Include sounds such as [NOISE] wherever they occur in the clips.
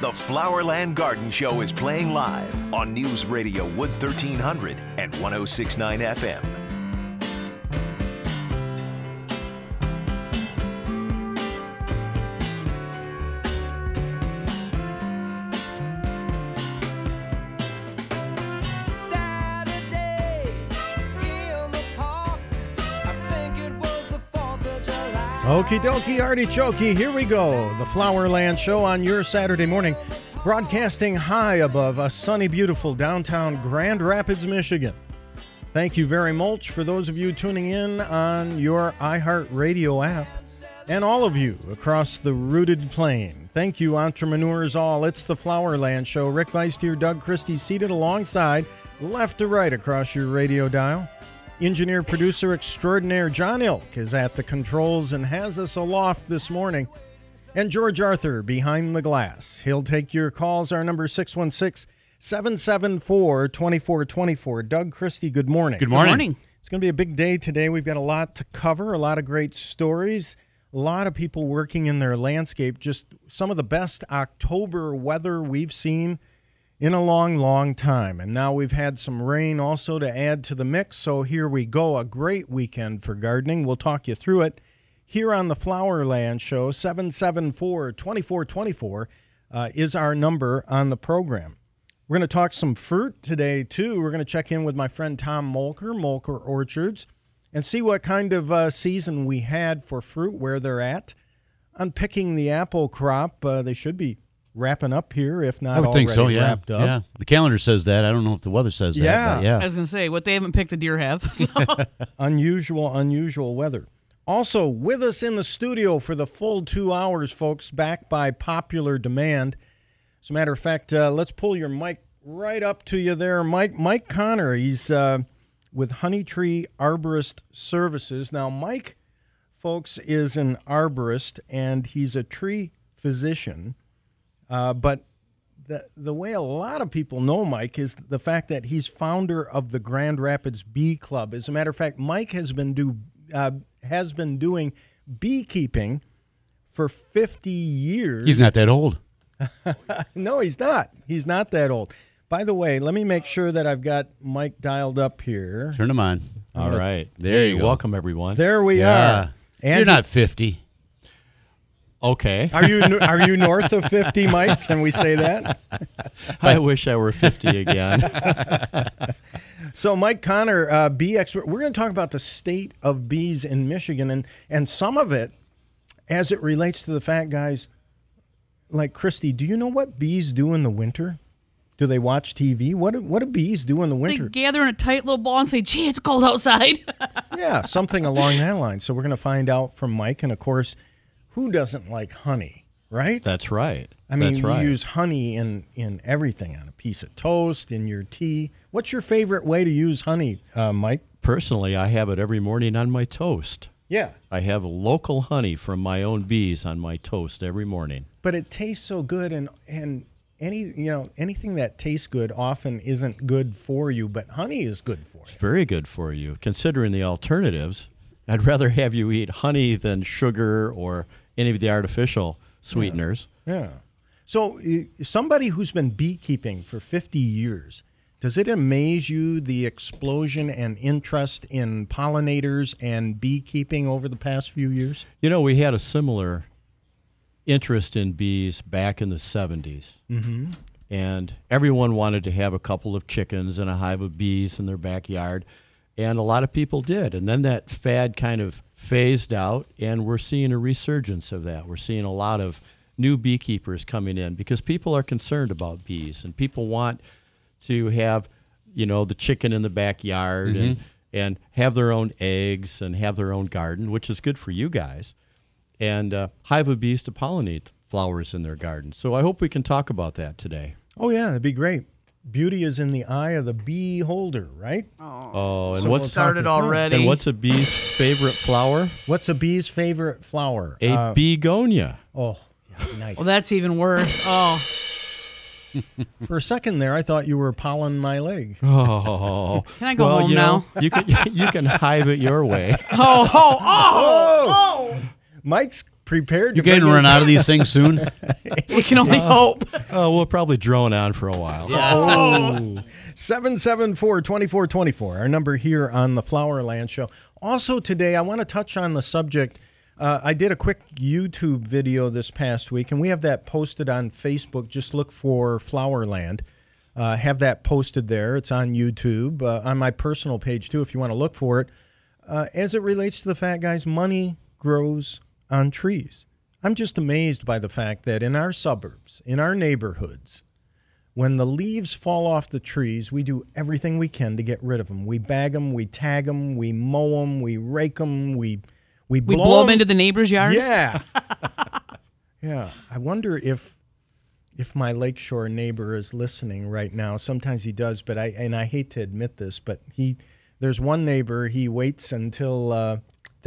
The Flowerland Garden Show is playing live on News Radio Wood 1300 and 1069 FM. Okie dokie artichoke, here we go. The Flowerland Show on your Saturday morning, broadcasting high above a sunny, beautiful downtown Grand Rapids, Michigan. Thank you very much for those of you tuning in on your iHeartRadio app and all of you across the rooted plain. Thank you, entrepreneurs all. It's the Flowerland Show. Rick Vuyst here, Doug Christie seated alongside, left to right across your radio dial. Engineer producer extraordinaire John Ilk is at the controls and has us aloft this morning. And George Arthur behind the glass. He'll take your calls. Our number 616 774 2424. Doug Christie, good morning. Good morning. It's going to be a big day today. We've got a lot to cover, a lot of great stories, a lot of people working in their landscape. Just some of the best October weather we've seen in a long, long time. And now we've had some rain also to add to the mix. So here we go. A great weekend for gardening. We'll talk you through it here on the Flowerland Show. 774 2424 uh, is our number on the program. We're going to talk some fruit today, too. We're going to check in with my friend Tom Moelker, Moelker Orchards, and see what kind of uh, season we had for fruit, where they're at. Unpicking the apple crop, uh, they should be wrapping up here, if not I would already think so. Yeah. wrapped up. Yeah. The calendar says that. I don't know if the weather says that. Yeah. But yeah. I was gonna say what they haven't picked the deer have. [LAUGHS] So. [LAUGHS] unusual, unusual weather. Also, with us in the studio for the full two hours, folks, back by popular demand. As a matter of fact, uh, let's pull your mic right up to you there, Mike. Mike Connor. He's uh, with Honey Tree Arborist Services. Now, Mike, folks, is an arborist and he's a tree physician. Uh, but the the way a lot of people know Mike is the fact that he's founder of the Grand Rapids Bee Club. As a matter of fact, Mike has been do uh, has been doing beekeeping for 50 years. He's not that old. [LAUGHS] No, he's not. He's not that old. By the way, let me make sure that I've got Mike dialed up here. Turn him on. All right. There Hey, you go. Welcome, everyone. There we Yeah. are. And You're not 50. Okay. Are you are you north of 50, Mike? Can we say that? [LAUGHS] I wish I were 50 again. [LAUGHS] So, Mike Connor, uh, bee expert, we're going to talk about the state of bees in Michigan and, and some of it as it relates to the fact, guys, like Christy, do you know what bees do in the winter? Do they watch TV? What do, what do bees do in the winter? they winter? gather in a tight little ball and say, "Gee, it's cold outside." [LAUGHS] yeah, something along that line. So, we're going to find out from Mike. And of course, who doesn't like honey, right? That's right. I mean, That's right. you use honey in, in everything on a piece of toast, in your tea. What's your favorite way to use honey, uh, Mike? Personally, I have it every morning on my toast. Yeah. I have local honey from my own bees on my toast every morning. but it tastes so good and and any you know anything that tastes good often isn't good for you but honey is good for It's you very good for you. Considering the alternatives, I'd rather have you eat honey than sugar or any of the artificial sweeteners. yeah so uh, somebody who's been beekeeping for 50 years does it amaze you the explosion and interest in pollinators and beekeeping over the past few years You know, we had a similar interest in bees back in the 70s. Mm-hmm. And everyone wanted to have a couple of chickens and a hive of bees in their backyard. And a lot of people did. And then that fad kind of phased out, and we're seeing a resurgence of that. We're seeing a lot of new beekeepers coming in because people are concerned about bees and people want to have, you know, the chicken in the backyard and and have their own eggs and have their own garden, which is good for you guys. And uh, hive of bees to pollinate flowers in their garden. So I hope we can talk about that today. Oh yeah, that'd be great. Beauty is in the eye of the beholder, right? Oh, and So what's we'll Started already. and what's a bee's favorite flower? What's a bee's favorite flower? A Uh, begonia. oh, yeah, nice. Well, that's even worse. Oh, [LAUGHS] For a second there, I thought you were pollen my leg. [LAUGHS] Oh, Can I go well, home you know, now? you can [LAUGHS] you can hive it your way. Oh, oh, oh, oh! Mike's prepared. You're going to run out of these [LAUGHS] things soon? [LAUGHS] We can only hope. Oh, we'll probably drone on for a while. Oh. 774 2424, our number here on the Flowerland Show. Also, today, I want to touch on the subject. Uh, I did a quick YouTube video this past week, and we have that posted on Facebook. Just look for Flowerland. Uh, have that posted there. It's on YouTube, uh, on my personal page, too, if you want to look for it. Uh, as it relates to the fat guys, money grows on trees. I'm just amazed by the fact that in our suburbs, in our neighborhoods, when the leaves fall off the trees, we do everything we can to get rid of them. We bag them, we tag them, we mow them, we rake them, we we We blow, them. them 'em. into the neighbor's yard. Yeah, [LAUGHS] yeah. I wonder if if my lakeshore neighbor is listening right now. Sometimes he does, but I and I hate to admit this, but he there's one neighbor. He waits until uh,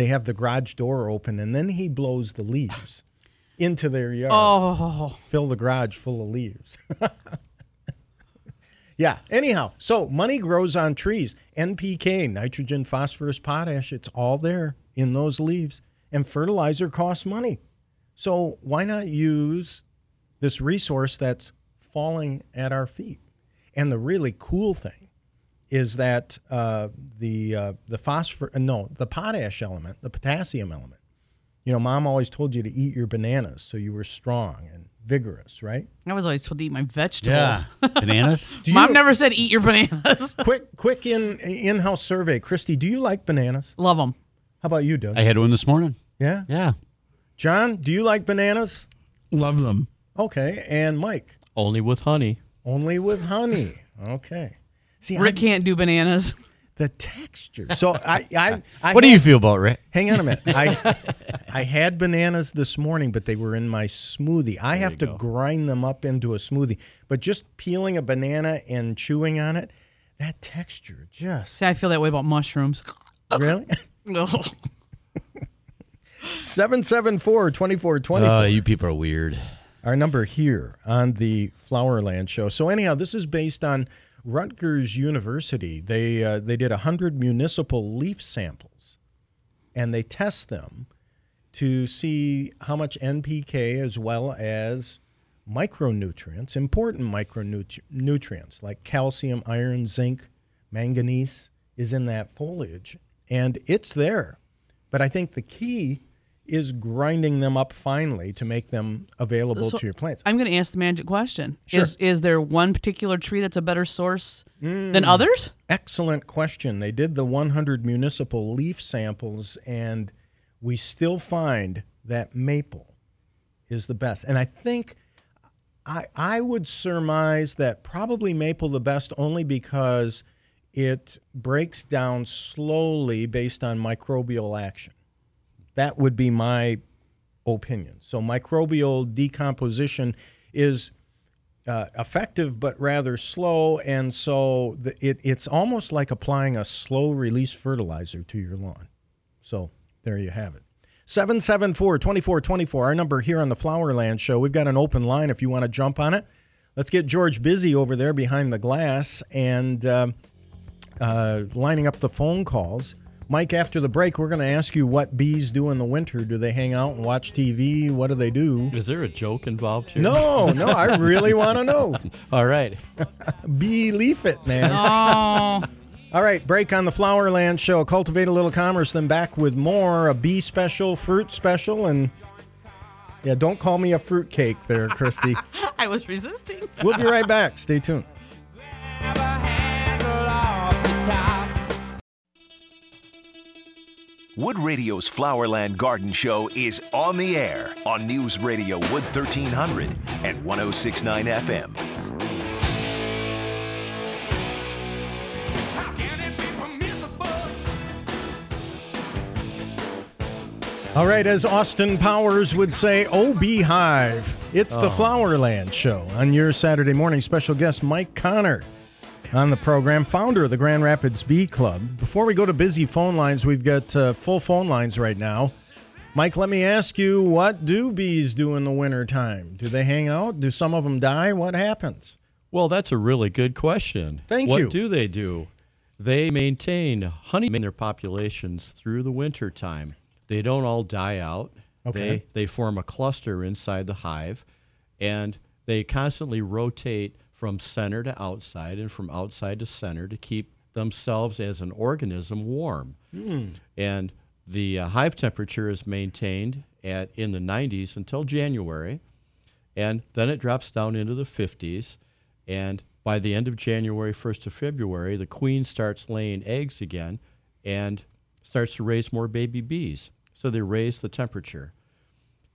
they have the garage door open, and then he blows the leaves [SIGHS] into their yard Oh, fill the garage full of leaves. [LAUGHS] yeah. Anyhow, so money grows on trees. NPK, nitrogen, phosphorus, potash, it's all there in those leaves. And fertilizer costs money. So why not use this resource that's falling at our feet? And the really cool thing is that uh, the uh, the phosphor uh, no the potash element, the potassium element. You know, mom always told you to eat your bananas so you were strong and vigorous, right? I was always told to eat my vegetables. yeah. Bananas? [LAUGHS] Do Mom you- never said eat your bananas. [LAUGHS] quick quick in in-house survey, Christy, do you like bananas? Love them. How about you, Doug? I had one this morning. yeah. Yeah. John, do you like bananas? Love them. Okay, and Mike, Only with honey. only with honey. Okay. See, Rick I, can't do bananas. the texture. So I I, [LAUGHS] I What do you feel about Rick? Hang on a minute. I [LAUGHS] I had bananas this morning, but they were in my smoothie. I have to grind them up into a smoothie. But just peeling a banana and chewing on it, that texture just See, I feel that way about mushrooms. really. [LAUGHS] Ugh. 774 2424. Uh, you people are weird. our number here on the Flowerland show. So anyhow, this is based on Rutgers University. They uh, they did 100 municipal leaf samples and they test them to see how much NPK as well as micronutrients, important micronutrients like calcium, iron, zinc, manganese is in that foliage and it's there. But I think the key is grinding them up finely to make them available So, to your plants. I'm going to ask the magic question. Sure. Is is there one particular tree that's a better source Mm. than others? Excellent question. They did the 100 municipal leaf samples, and we still find that maple is the best. And I think I, I would surmise that probably maple the best only because it breaks down slowly based on microbial action. That would be my opinion. So microbial decomposition is uh, effective but rather slow, and so the, it, it's almost like applying a slow release fertilizer to your lawn. So there you have it. 774 2424, our number here on the Flowerland Show. We've got an open line if you want to jump on it. Let's get George busy over there behind the glass and uh, uh, lining up the phone calls. Mike, after the break, we're going to ask you what bees do in the winter. Do they hang out and watch TV? What do they do? Is there a joke involved here? No, no, I really want to know. [LAUGHS] All right. [LAUGHS] Believe it, man. [LAUGHS] Oh, All right, break on the Flowerland Show. Cultivate a little commerce, then back with more a bee special, fruit special, and yeah, don't call me a fruitcake there, Christy. I was resisting. we'll be right back. Stay tuned. Wood Radio's Flowerland Garden Show is on the air on News Radio Wood 1300 and 1069 FM. All right, as Austin Powers would say, oh, beehive. It's the. Oh. Flowerland Show on your Saturday morning. Special guest, Mike Connor on the program, founder of the Grand Rapids Bee Club. Before we go to busy phone lines, we've got uh, full phone lines right now. Mike, let me ask you, what do bees do in the wintertime? Do they hang out? Do some of them die? What happens? Well, that's a really good question. Thank what you. What do they do? They maintain honey in their populations through the winter time. They don't all die out. Okay. They they form a cluster inside the hive and they constantly rotate from center to outside and from outside to center to keep themselves as an organism warm. And the uh, hive temperature is maintained at in the 90s until January and then it drops down into the 50s and by the end of January 1st of February the queen starts laying eggs again and starts to raise more baby bees. So they raise the temperature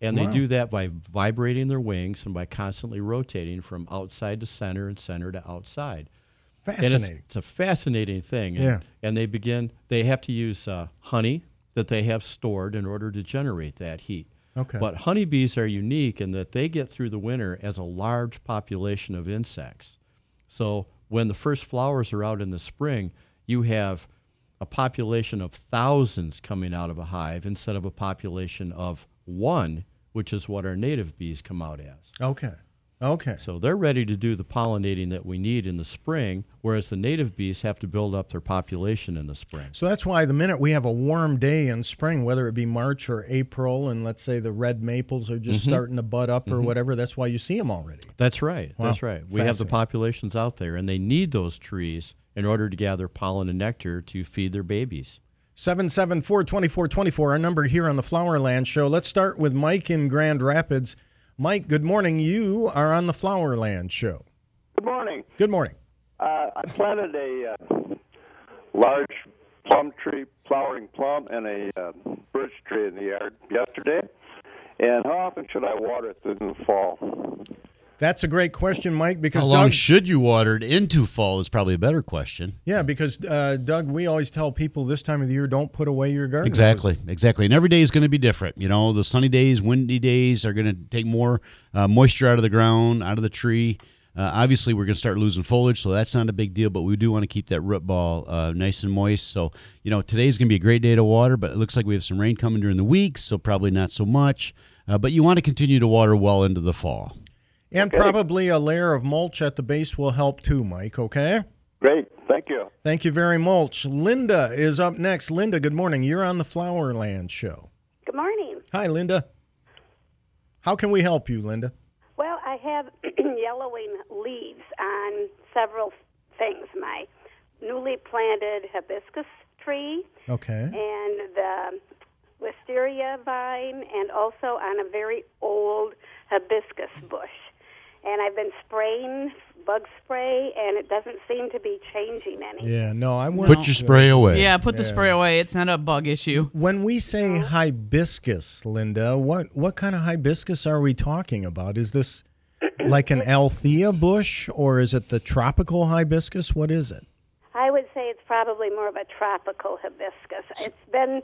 and they do that by vibrating their wings and by constantly rotating from outside to center and center to outside and it's, Fascinating. it's a fascinating thing and, Yeah. and they begin they have to use uh, honey that they have stored in order to generate that heat Okay. but honeybees are unique in that they get through the winter as a large population of insects. So when the first flowers are out in the spring, you have a population of thousands coming out of a hive instead of a population of one, which is what our native bees come out as. Okay. Okay. So they're ready to do the pollinating that we need in the spring, whereas the native bees have to build up their population in the spring. So that's why the minute we have a warm day in spring, whether it be March or April, and let's say the red maples are just mm-hmm. starting to bud up or mm-hmm. whatever, that's why you see them already. That's right. That's right. We have the populations out there, and they need those trees in order to gather pollen and nectar to feed their babies. 774 2424, our number here on the Flowerland Show. Let's start with Mike in Grand Rapids. Mike, good morning. You are on the Flowerland Show. Good morning. Good morning. Uh, I planted a uh, large plum tree, flowering plum, and a uh, birch tree in the yard yesterday. And how often should I water it in the fall? That's a great question, Mike, because How long Doug, should you water it into fall is probably a better question. yeah, because uh, Doug, we always tell people this time of the year don't put away your garden. Exactly, exactly. And every day is going to be different. You know, the sunny days, windy days are going to take more uh, moisture out of the ground, out of the tree. Uh, obviously, we're going to start losing foliage, so that's not a big deal. But we do want to keep that root ball uh, nice and moist. So, you know, today's going to be a great day to water, but it looks like we have some rain coming during the week, so probably not so much. Uh, but you want to continue to water well into the fall. And probably a layer of mulch at the base will help too, Mike, okay? Great. Thank you. Thank you very much. Linda is up next. Linda, good morning. You're on the Flowerland Show. Good morning. Hi, Linda. How can we help you, Linda? Well, I have [CLEARS THROAT] yellowing leaves on several things. My newly planted hibiscus tree Okay. and the wisteria vine, and also on a very old hibiscus bush. And I've been spraying bug spray, and it doesn't seem to be changing any. Yeah, no, I wouldn't. Put your spray away. Yeah, put the spray away. It's not a bug issue. When we say hibiscus, Linda, what what kind of hibiscus are we talking about? Is this like an Althea bush, or is it the tropical hibiscus? What is it? I would say it's probably more of a tropical hibiscus. It's been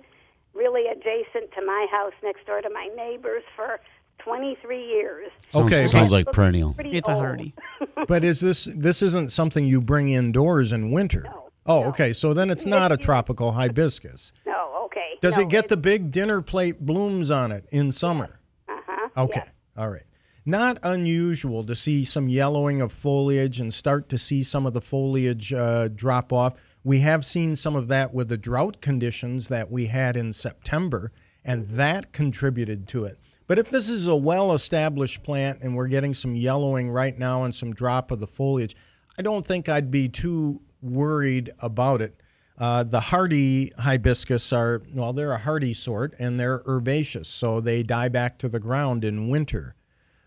really adjacent to my house next door to my neighbors for 23 years. Sounds, Okay, sounds but- like perennial. Pretty It's a hardy. [LAUGHS] But is this this isn't something you bring indoors in winter? No, Oh, okay. So then it's not a tropical hibiscus. No, okay. Does No, it get the big dinner plate blooms on it in summer? Uh-huh. Okay. All right. Not unusual to see some yellowing of foliage and start to see some of the foliage uh, drop off. We have seen some of that with the drought conditions that we had in September, and that contributed to it. But if this is a well established plant and we're getting some yellowing right now and some drop of the foliage, I don't think I'd be too worried about it. Uh, the hardy hibiscus are, well, they're a hardy sort and they're herbaceous, so they die back to the ground in winter.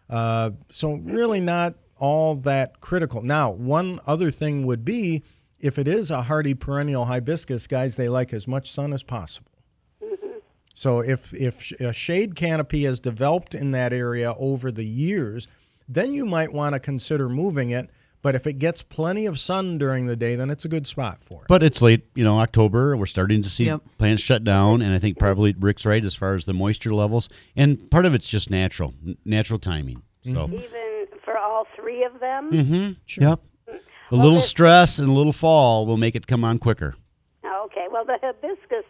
Uh, so, really not all that critical. Now, one other thing would be if it is a hardy perennial hibiscus, guys, they like as much sun as possible. So if if a shade canopy has developed in that area over the years, then you might want to consider moving it. But if it gets plenty of sun during the day, then it's a good spot for it. But it's late, you know, October. We're starting to see Yep. plants shut down, and I think probably Rick's right as far as the moisture levels. And part of it's just natural, natural timing. So, Even for all three of them? mm-hmm. yep, a little stress and a little fall will make it come on quicker. Okay, well, the hibiscus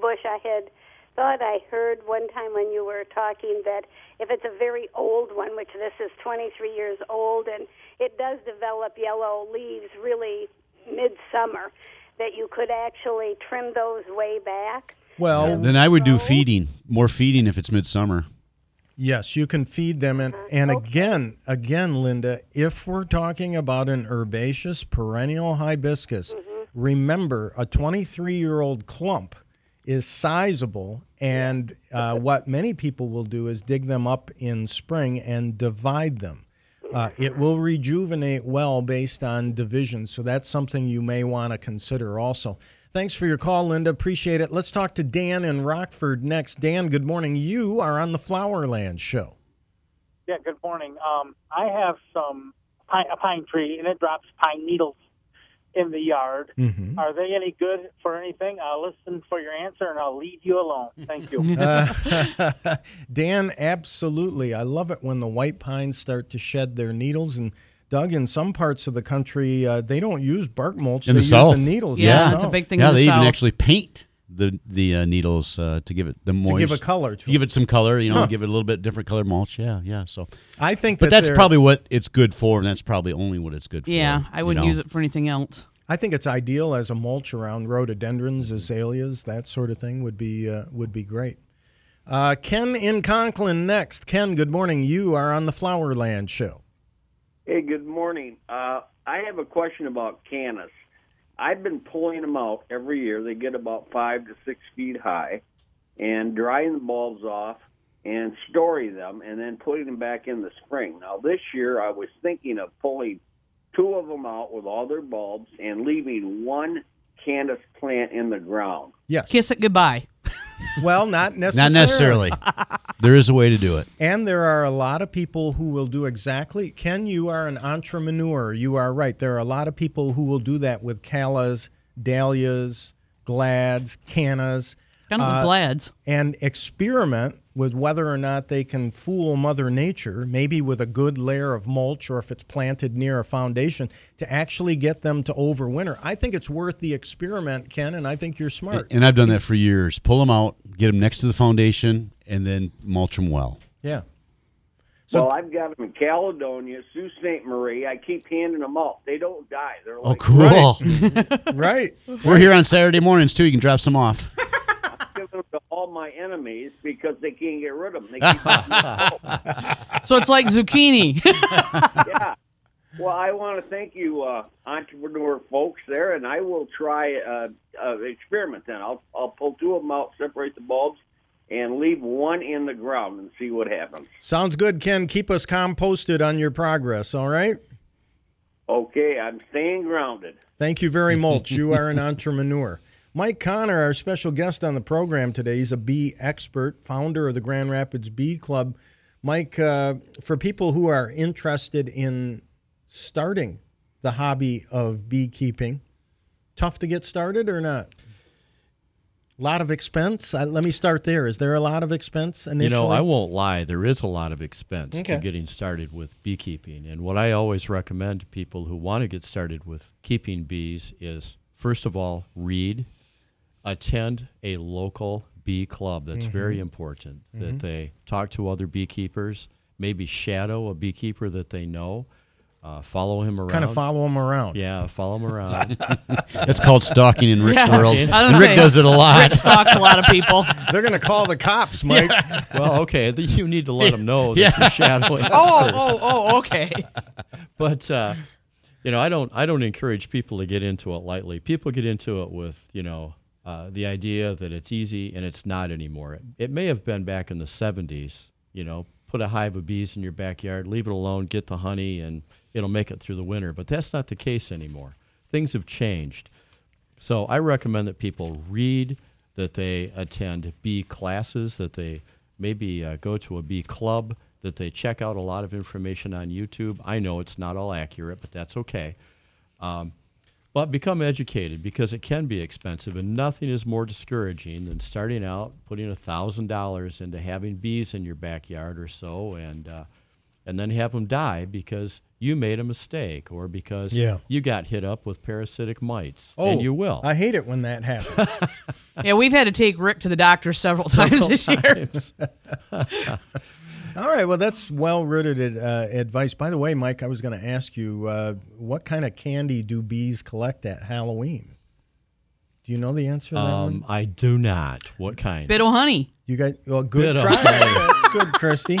bush, I had thought I heard one time when you were talking that if it's a very old one, which this is 23 years old, and it does develop yellow leaves really midsummer, that you could actually trim those way back. Well, Then I would do feeding, more feeding if it's midsummer. Yes, you can feed them, and uh, and again, again, Linda, if we're talking about an herbaceous perennial hibiscus, mm-hmm. remember a 23-year-old clump is sizable, and uh, what many people will do is dig them up in spring and divide them. Uh, it will rejuvenate well based on division, so that's something you may want to consider also. Thanks for your call, Linda. Appreciate it. Let's talk to Dan in Rockford next. Dan, good morning. You are on the Flowerland Show. Yeah, good morning. Um, I have some pine, a pine tree, and it drops pine needles in the yard. Mhm. Are they any good for anything? I'll listen for your answer, and I'll leave you alone. Thank you. [LAUGHS] Uh, [LAUGHS] Dan, absolutely. I love it when the white pines start to shed their needles. And Doug, in some parts of the country, uh, they don't use bark mulch; In they the south, use the needles. Yeah, in the it's a big thing yeah, in the they even actually paint the the uh, needles uh, to give it the moist, give a color to to give it some color. You know, Huh. give it a little bit different color mulch. Yeah, yeah. So, I think, but that that's probably what it's good for, and that's probably only what it's good for. Yeah, I wouldn't know. use it for anything else. I think it's ideal as a mulch around rhododendrons, azaleas, that sort of thing would be uh, would be great. Uh, Ken in Conklin next. Ken, good morning. You are on the Flowerland Show. Hey, good morning. Uh, I have a question about cannas. I've been pulling them out every year. They get about five to six feet high, and drying the bulbs off and storing them, and then putting them back in the spring. Now, this year I was thinking of pulling two of them out with all their bulbs and leaving one cannas plant in the ground. Yes. Kiss it goodbye. Well, not necessarily. Not necessarily. [LAUGHS] there is a way to do it. And there are a lot of people who will do exactly. Ken, you are an entrepreneur. You are right. There are a lot of people who will do that with callas, dahlias, glads, cannas. Done it with uh, glads. And experiment with whether or not they can fool Mother Nature, maybe with a good layer of mulch or if it's planted near a foundation, to actually get them to overwinter. I think it's worth the experiment, Ken, and I think you're smart. And I've done that for years. Pull them out, get them next to the foundation, and then mulch them well. Yeah. well, I've got them in Caledonia, Sault Ste. Marie. I keep handing them out. They don't die. They're Oh, like cool. right. [LAUGHS] We're here on Saturday mornings too. You can drop some off. Give them to all my enemies because they can't get rid of them. They keep [LAUGHS] them So it's like zucchini. [LAUGHS] [LAUGHS] yeah. Well, I want to thank you, uh, entrepreneur folks there, and I will try uh, uh, experiment then. I'll I'll pull two of them out, separate the bulbs, and leave one in the ground and see what happens. Sounds good, Ken. Keep us composted on your progress, all right? Okay, I'm staying grounded. Thank you very much. You are an entrepreneur. Mike Connor, our special guest on the program today, he's a bee expert, founder of the Grand Rapids Bee Club. Mike, uh, for people who are interested in starting the hobby of beekeeping, tough to get started or not? A lot of expense. Uh, let me start there. Is there a lot of expense initially? You know, I won't lie. There is a lot of expense Okay. to getting started with beekeeping. And what I always recommend to people who want to get started with keeping bees is first of all, read, attend a local bee club. That's Mm-hmm. very important that Mhm. they talk to other beekeepers, maybe shadow a beekeeper that they know. Uh, follow him around. Kind of follow them around. Yeah, follow him around. [LAUGHS] That's called stalking in Rick's Yeah. world. [LAUGHS] And Rick say, does it a lot. Rick stalks a lot of people. [LAUGHS] They're going to call the cops, Mike. well, okay, you need to let them know that Yeah. you're shadowing. them Oh, oh, oh, okay. but uh, you know, I don't I don't encourage people to get into it lightly. People get into it with you know uh, the idea that it's easy, and it's not anymore. It, it may have been back in the '70s. You know, put a hive of bees in your backyard, leave it alone, get the honey, and it'll make it through the winter. But that's not the case anymore. Things have changed. So I recommend that people read, that they attend bee classes, that they maybe uh, go to a bee club, that they check out a lot of information on YouTube. I know it's not all accurate, but that's okay. Um, but become educated because it can be expensive, and nothing is more discouraging than starting out putting a thousand dollars into having bees in your backyard or so, and uh, and then have them die because you made a mistake or because Yeah. you got hit up with parasitic mites, Oh, and you will. I hate it when that happens. [LAUGHS] Yeah, we've had to take Rick to the doctor several times Several this year. [LAUGHS] times. All right, well, that's well rooted uh, advice. By the way, Mike, I was going to ask you uh, what kind of candy do bees collect at Halloween? Do you know the answer to that one? Um, I do not. What kind? Bit of honey. You got well, good Bit of try. honey. That's good, Christy.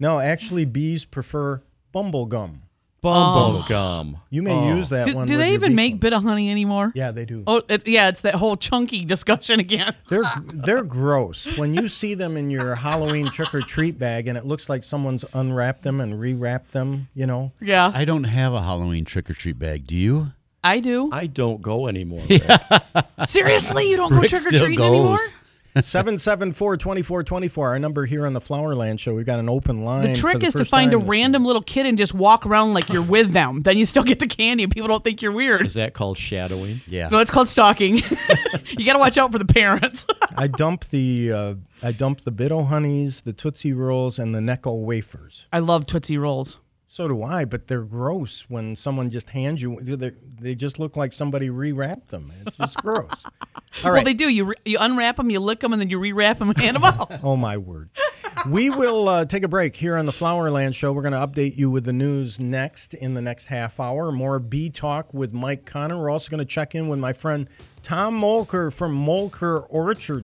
No, actually, bees prefer bumble gum. Bumble gum. Oh. You may Oh. use that Do, one. do with they your even bee make club. bit of honey anymore? Yeah, they do. Oh, it, yeah, it's that whole chunky discussion again. [LAUGHS] They're [LAUGHS] they're gross. When you see them in your Halloween trick or treat bag, and it looks like someone's unwrapped them and rewrapped them. You know. Yeah, I don't have a Halloween trick or treat bag. Do you? I do. I don't go anymore. [LAUGHS] Seriously, you don't go Rick trick or still treating anymore? goes. 774-2424, our number here on the Flowerland Show. We've got an open line. The trick the is to find a time this random little kid and just walk around like you're with them. Then you still get the candy, and people don't think you're weird. Is that called shadowing? Yeah. No, it's called stalking. [LAUGHS] you got to watch out for the parents. [LAUGHS] I dump the uh, I dump the Bit Honeys, the Tootsie Rolls, and the Necco wafers. I love Tootsie Rolls. So do I, but they're gross when someone just hands you. They, just look like somebody rewrapped them. It's just [LAUGHS] gross. All Well, they do. You re- you unwrap them, you lick them, and then you rewrap them and hand them [LAUGHS] out. Oh my word. we will uh, take a break here on the Flowerland Show. We're going to update you with the news next in the next half hour. More bee talk with Mike Connor. We're also going to check in with my friend Tom Moelker from Moelker Orchard.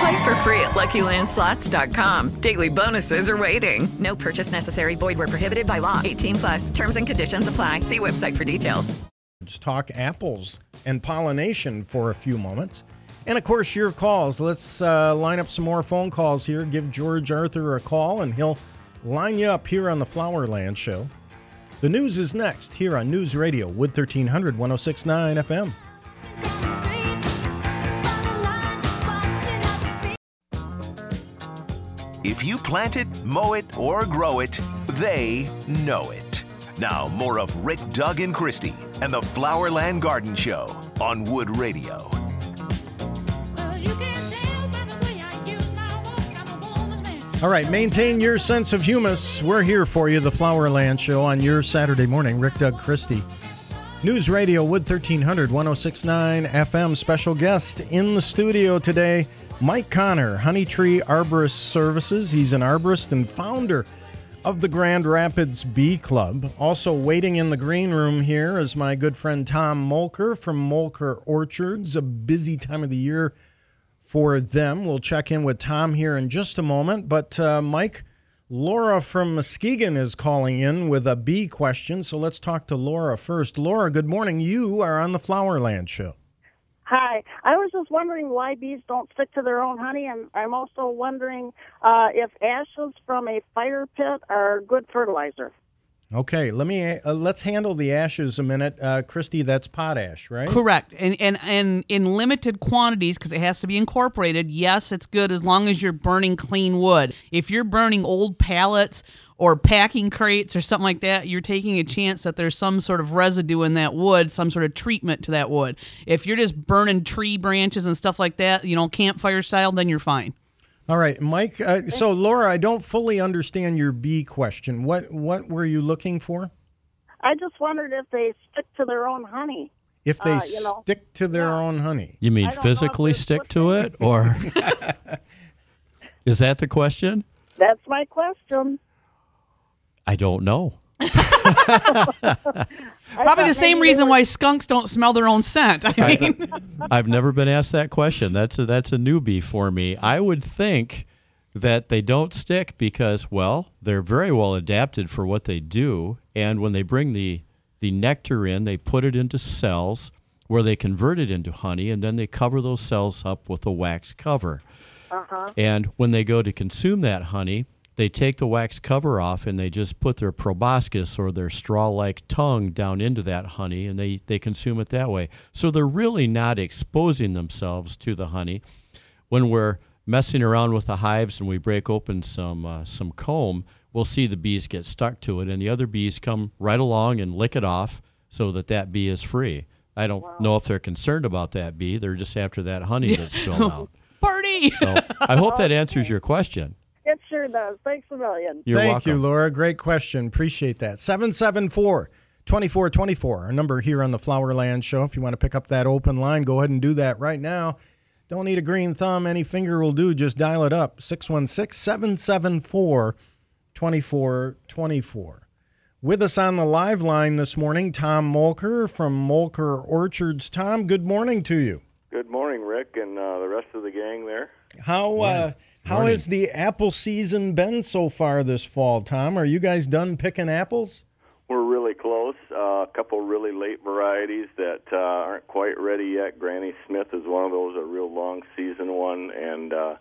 Play for free at LuckyLandSlots.com. Daily bonuses are waiting. No purchase necessary. Void where prohibited by law. 18 plus. Terms and conditions apply. See website for details. Let's talk apples and pollination for a few moments. And of course, your calls. Let's uh, line up some more phone calls here. Give George Arthur a call, and he'll line you up here on the Flowerland Show. The news is next here on News Radio, Wood 1300 1069 FM. If you plant it, mow it, or grow it, they know it. Now, more of Rick, Doug, and Christy and the Flowerland Garden Show on Wood Radio. All right, maintain your sense of humus. We're here for you, the Flowerland Show, on your Saturday morning. Rick, Doug, Christie. News Radio, Wood 1300, 1069 FM. Special guest in the studio today, Mike Connor, Honey Tree Arborist Services. He's an arborist and founder of the Grand Rapids Bee Club. Also waiting in the green room here is my good friend Tom Moelker from Moelker Orchards. A busy time of the year for them. We'll check in with Tom here in just a moment. But uh, Mike, Laura from Muskegon is calling in with a bee question. So let's talk to Laura first. Laura, good morning. You are on the Flowerland Show. Hi. I was just wondering why bees don't stick to their own honey, and I'm also wondering uh, if ashes from a fire pit are good fertilizer. Okay, let me uh, let's handle the ashes a minute. Uh, Christy, that's potash, right? Correct. And and and in limited quantities because it has to be incorporated. Yes, it's good as long as you're burning clean wood. If you're burning old pallets or packing crates or something like that, you're taking a chance that there's some sort of residue in that wood, some sort of treatment to that wood. If you're just burning tree branches and stuff like that, you know, campfire style, then you're fine. All right, Mike. Uh, so, Laura, I don't fully understand your bee question. What what were you looking for? I just wondered if they stick to their own honey. If they Uh, you know, stick to their own honey. You mean I don't know if physically stick to it, or [LAUGHS] is that the question? That's my question. I don't know. [LAUGHS] Probably the same reason why skunks don't smell their own scent. I mean, [LAUGHS] I've never been asked that question. That's a, that's a newbie for me. I would think that they don't stick because, well, they're very well adapted for what they do, and when they bring the the nectar in, they put it into cells, where they convert it into honey, and then they cover those cells up with a wax cover. Uh-huh. And when they go to consume that honey, they take the wax cover off and they just put their proboscis or their straw like tongue down into that honey and they, they consume it that way. So they're really not exposing themselves to the honey. When we're messing around with the hives and we break open some, uh, some comb, we'll see the bees get stuck to it and the other bees come right along and lick it off so that that bee is free. I don't know if they're concerned about that bee. They're just after that honey [LAUGHS] that's spilled out. Party! So I hope that answers your question. It sure does. Thanks a million. You're Thank you. Laura. Great question. Appreciate that. 774 2424, our number here on the Flowerland Show. If you want to pick up that open line, go ahead and do that right now. Don't need a green thumb. Any finger will do. Just dial it up 616 774 2424. With us on the live line this morning, Tom Moelker from Moelker Orchards. Tom, good morning to you. Good morning, Rick, and uh, the rest of the gang there. How uh, how Morning. has the apple season been so far this fall, Tom? Are you guys done picking apples? We're really close. Uh, a couple really late varieties that uh, aren't quite ready yet. Granny Smith is one of those, a real long season one, and uh,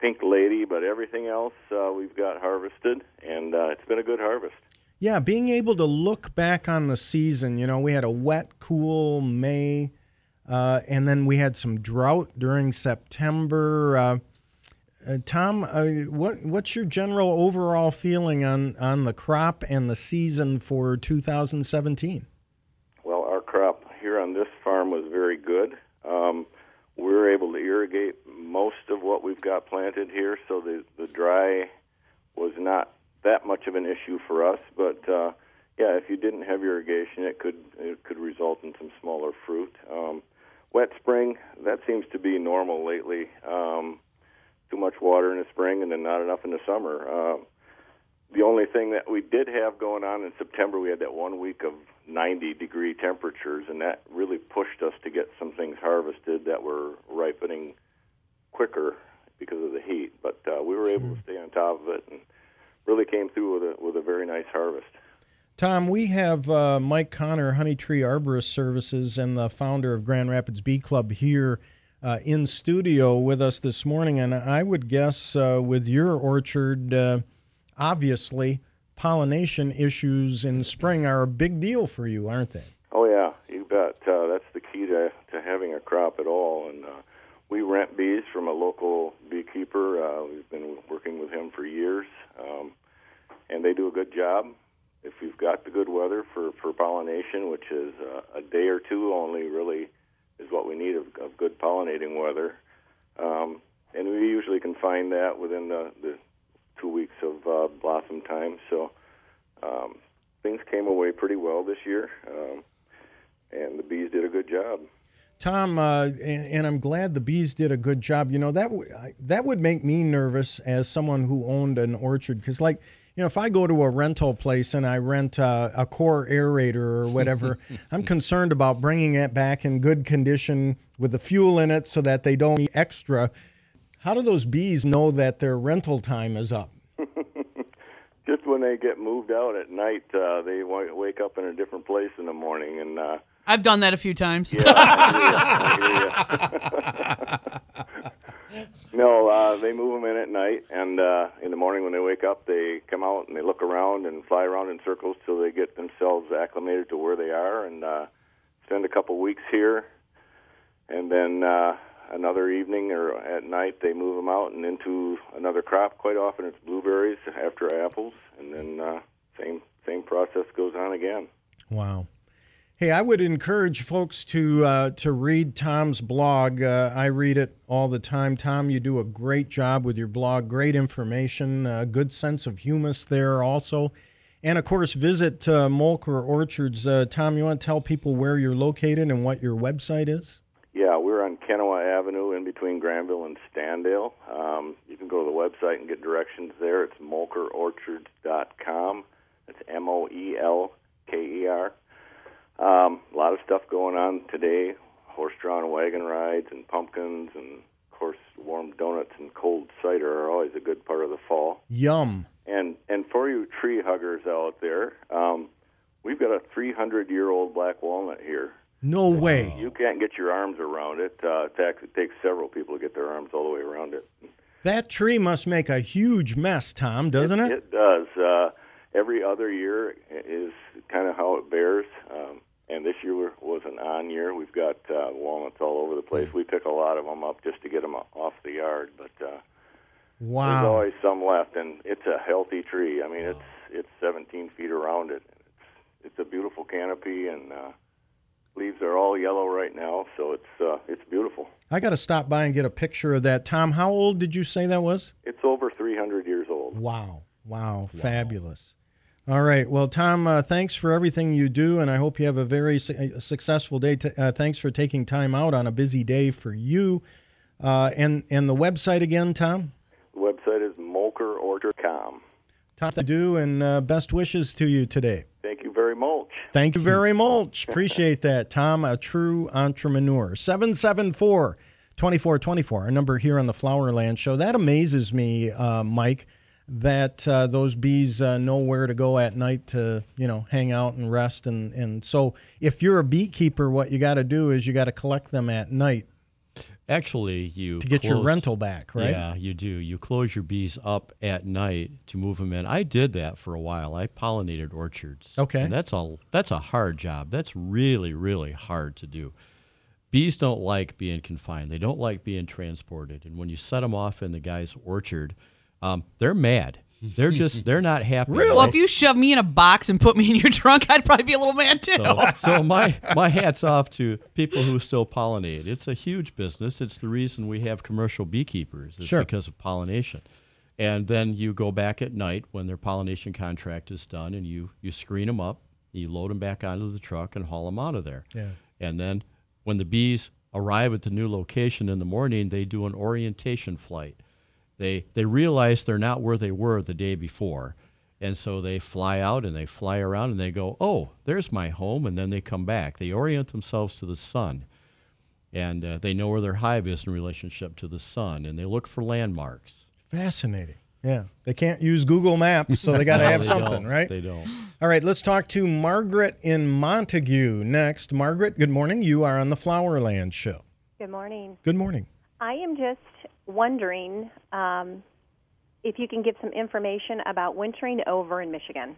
Pink Lady. But everything else uh, we've got harvested, and uh, it's been a good harvest. Yeah, being able to look back on the season, you know, we had a wet, cool May, uh, and then we had some drought during September. Uh, Tom, uh, what what's your general overall feeling on on the crop and the season for 2017? Well, our crop here on this farm was very good. Um, we were able to irrigate most of what we've got planted here, so the the dry was not that much of an issue for us. But uh, yeah, if you didn't have irrigation, it could it could result in some smaller fruit. Um, wet spring that seems to be normal lately. Um, too much water in the spring and then not enough in the summer. Uh, the only thing that we did have going on in September, we had that one week of 90 degree temperatures, and that really pushed us to get some things harvested that were ripening quicker because of the heat. But uh, we were able to stay on top of it and really came through with a with a very nice harvest. Tom, we have uh, Mike Connor, Honey Tree Arborist Services, and the founder of Grand Rapids Bee Club here uh, in studio with us this morning. And I would guess uh, with your orchard, uh, obviously, pollination issues in spring are a big deal for you, aren't they? Oh yeah, you bet. Uh, that's the key to to having a crop at all. And uh, we rent bees from a local beekeeper. Uh, we've been working with him for years, um, and they do a good job. If you've got the good weather for for pollination, which is uh, a day or two only, really is what we need of, of good pollinating weather. Um, and we usually can find that within the, the two weeks of uh, blossom time. So um, things came away pretty well this year, um, and the bees did a good job. Tom, uh, and, and I'm glad the bees did a good job. You know that that would make me nervous as someone who owned an orchard because, like, you know, if I go to a rental place and I rent uh, a core aerator or whatever, [LAUGHS] I'm concerned about bringing it back in good condition with the fuel in it so that they don't need extra. How do those bees know that their rental time is up? [LAUGHS] Just when they get moved out at night, uh, they wa- wake up in a different place in the morning, and uh, I've done that a few times. [LAUGHS] no, uh, they move them in at night, and uh, in the morning when they wake up, they come out and they look around and fly around in circles till they get themselves acclimated to where they are, and uh, spend a couple weeks here, and then uh, another evening or at night they move them out and into another crop. Quite often it's blueberries after apples, and then uh, same same process goes on again. Wow. Hey, I would encourage folks to uh, to read Tom's blog. Uh, I read it all the time. Tom, you do a great job with your blog. Great information, uh, good sense of humus there also, and of course, visit uh, Moelker Orchards. Uh, Tom, you want to tell people where you're located and what your website is? Yeah, we're on Kenowa Avenue in between Grandville and Standale. Um, you can go to the website and get directions there. It's moelkerorchards.com. It's M O E L K E R. Um, a lot of stuff going on today horse-drawn wagon rides and pumpkins, and of course, warm donuts and cold cider are always a good part of the fall. Yum. And and for you tree huggers out there, um, we've got a 300 year old black walnut here. No way. You can't get your arms around it. Uh, it takes several people to get their arms all the way around it. That tree must make a huge mess, Tom, doesn't it? It does. Uh, every other year is kind of how it bears. Um, and this year was an on year. We've got uh, walnuts all over the place. We pick a lot of them up just to get them off the yard, but uh, there's always some left. And it's a healthy tree. I mean, it's it's 17 feet around it. It's it's a beautiful canopy, and uh, leaves are all yellow right now, so it's uh, it's beautiful. I got to stop by and get a picture of that. Tom, how old did you say that was? It's over 300 years old. Wow. Wow. Fabulous. All right. Well, Tom, uh, thanks for everything you do, and I hope you have a very su- uh, successful day. T- uh, thanks for taking time out on a busy day for you. Uh, and and the website again, Tom. The website is moelkerorchards.com. Tom, you do, and uh, best wishes to you today. Thank you very much. Thank you very [LAUGHS] much. Appreciate that, Tom, a true entrepreneur. 774 2424, our number here on the Flowerland Show. That amazes me, uh, Mike, that uh, those bees uh, know where to go at night to, you know, hang out and rest. And, and so if you're a beekeeper, what you got to do is you got to collect them at night. Actually, you To get your rental back, right? Yeah, you do. You close your bees up at night to move them in. I did that for a while. I pollinated orchards. Okay. And that's a that's a hard job. That's really really hard to do. Bees don't like being confined. They don't like being transported. And when you set them off in the guy's orchard, um, they're mad. They're just they're not happy. Really? Well, if you shove me in a box and put me in your [LAUGHS] trunk, I'd probably be a little mad too. So, so [LAUGHS] my my hats off to people who still pollinate. It's a huge business. It's the reason we have commercial beekeepers. It's Sure. because of pollination. And then you go back at night when their pollination contract is done, and you you screen them up, you load them back onto the truck, and haul them out of there. Yeah. And then when the bees arrive at the new location in the morning, they do an orientation flight. They they realize they're not where they were the day before. And so they fly out and they fly around and they go, "Oh, there's my home." And then they come back. They orient themselves to the sun. And uh, they know where their hive is in relationship to the sun and they look for landmarks. Fascinating. Yeah. They can't use Google Maps, so they [LAUGHS] got to No, have something, don't. right? They don't. All right, let's talk to Margaret in Montague next. Margaret, good morning. You are on the Flowerland Show. Good morning. Good morning. I am just wondering um, if you can give some information about wintering over in Michigan.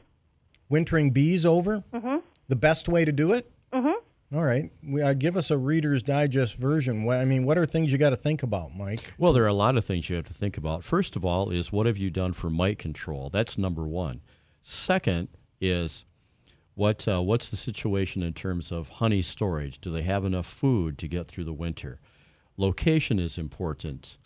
Wintering bees over? Mm-hmm. The best way to do it? Mm-hmm. All right. We, uh, give us a Reader's Digest version. What, I mean, what are things you got to think about, Mike? Well, there are a lot of things you have to think about. First of all, is what have you done for mite control? That's number one. Second is what uh, what's the situation in terms of honey storage? Do they have enough food to get through the winter? Location is important.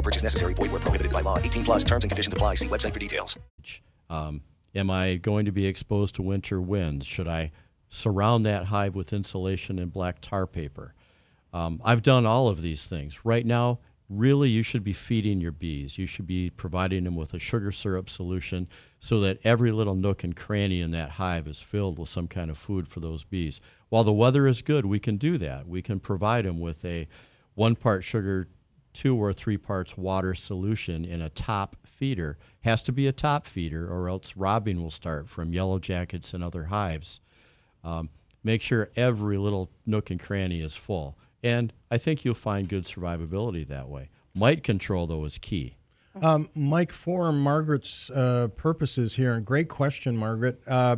No purchase necessary. Void where prohibited by law. 18 plus terms and conditions apply. See website for details. Um, am I going to be exposed to winter winds? Should I surround that hive with insulation and black tar paper? Um, I've done all of these things. Right now, really, you should be feeding your bees. You should be providing them with a sugar syrup solution so that every little nook and cranny in that hive is filled with some kind of food for those bees. While the weather is good, we can do that. We can provide them with a one part sugar, two or three parts water solution in a top feeder. Has to be a top feeder, or else robbing will start from yellow jackets and other hives. Um, make sure every little nook and cranny is full. And I think you'll find good survivability that way. Mite control, though, is key. Um, Mike, for Margaret's uh, purposes here, and great question, Margaret. Uh,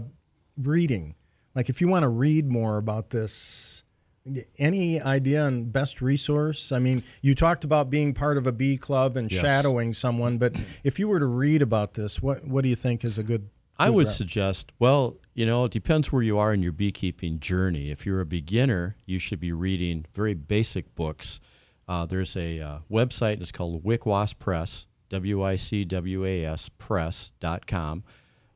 reading, like if you want to read more about this, any idea on best resource? I mean, you talked about being part of a bee club and Yes. shadowing someone, but if you were to read about this, what what do you think is a good? I would route? suggest, well, you know, it depends where you are in your beekeeping journey. If you're a beginner, you should be reading very basic books. Uh, there's a uh, website, it's called Wicwas Press, W I C W A S Press.com.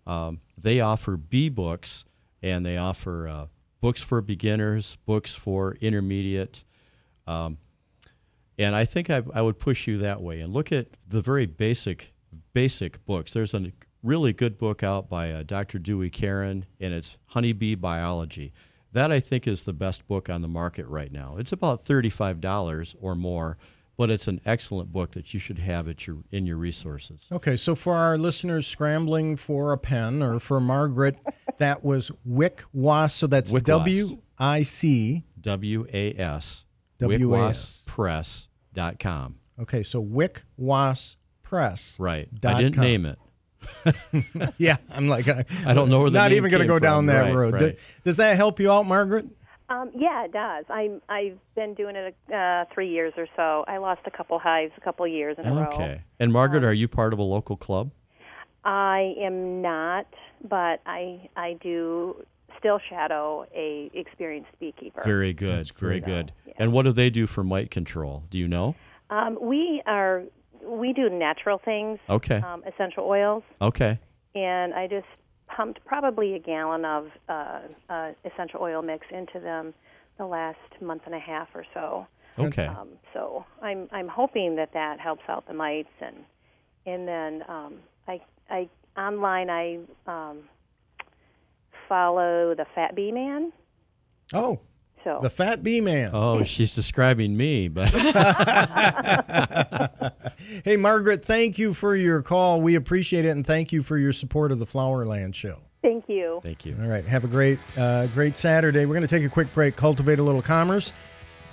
Um, they offer bee books and they offer uh, books for beginners, books for intermediate. Um, and I think I, I would push you that way and look at the very basic basic books. There's a really good book out by uh, Dr. Dewey Caron, and it's Honeybee Biology. That I think is the best book on the market right now. It's about thirty-five dollars or more, but it's an excellent book that you should have at your in your resources. Okay, so for our listeners scrambling for a pen or for Margaret, [LAUGHS] that was Wick Was. So that's. W I C. W A S W-A-S. wicwaspress.com. Okay, so Wick Was Press. Right. I didn't com. name it. [LAUGHS] yeah, I'm like, I, [LAUGHS] I don't know where the Not even going to go down that Right, road. right. Th- Does that help you out, Margaret? Um, yeah, it does. I'm I've been doing it uh, three years or so. I lost a couple hives a couple years in a row. Okay. And Margaret, are you part of a local club? I am not, but I I do still shadow a experienced beekeeper. Very good. Very good. And what do they do for mite control? Do you know? Um, we are we do natural things. Okay. Um, essential oils, Okay. and I just pumped probably a gallon of uh, uh, essential oil mix into them the last month and a half or so. Okay. Um, so I'm I'm hoping that that helps out the mites and and then um, I I online I um, follow the Fat Bee Man. Oh, So the Fat Bee Man. Oh, she's describing me, but [LAUGHS] hey, Margaret, thank you for your call. We appreciate it, and thank you for your support of the Flowerland Show. thank you. Thank you. All right, have a great, uh, great Saturday. We're going to take a quick break, cultivate a little commerce.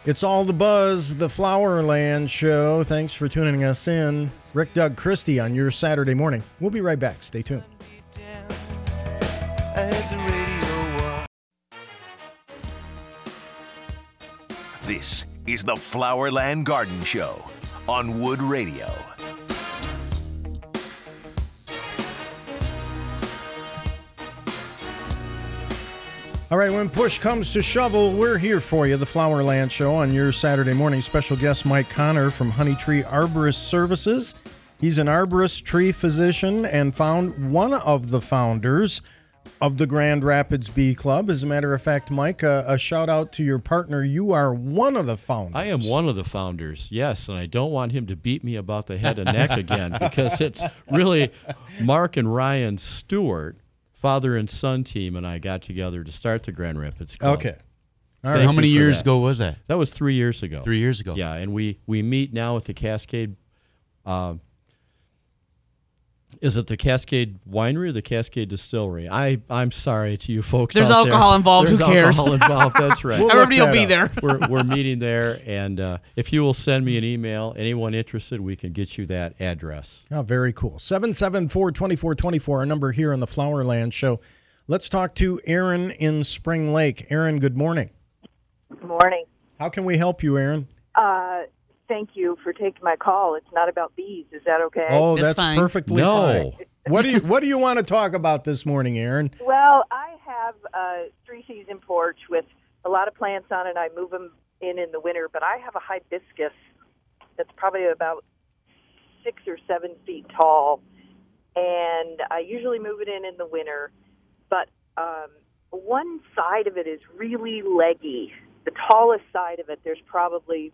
It's all the buzz, the Flowerland Show. Thanks for tuning us in. Rick, Doug, Christie on your Saturday morning. We'll be right back. Stay tuned. This is the Flowerland Garden Show on Wood Radio. All right, when push comes to shovel, we're here for you, the Flowerland Show on your Saturday morning. Special guest Mike Connor from Honey Tree Arborist Services. He's an arborist tree physician and found one of the founders of the Grand Rapids Bee Club. As a matter of fact, Mike, uh, a shout out to your partner. You are one of the founders. I am one of the founders, yes, and I don't want him to beat me about the head and neck [LAUGHS] again because it's really Mark and Ryan Stewart, father and son team, and I got together to start the Grand Rapids Club. Okay. Thank How many years that. ago was that? That was three years ago. Three years ago. Yeah, and we we meet now at the Cascade. Uh, is it the Cascade Winery or the Cascade Distillery? I I'm sorry to you folks. There's out there. alcohol involved, who There's cares? Alcohol involved. That's right. [LAUGHS] We'll look Everybody will be up. there. we're we're meeting there, and uh, if you will send me an email, anyone interested, we can get you that address. Oh, very cool. 774 2424, our number here on the Flowerland Show. Let's talk to Aaron in Spring Lake. Aaron, good morning. Good morning. How can we help you, Aaron? Uh, thank you for taking my call. It's not about bees. Is that okay? Oh, It's that's fine. perfectly No. fine. What do you What do you want to talk about this morning, Aaron? [LAUGHS] Well, I have a three season porch with a lot of plants on it. I move them in in the winter, but I have a hibiscus that's probably about six or seven feet tall, and I usually move it in in the winter. But um, one side of it is really leggy. The tallest side of it, there's probably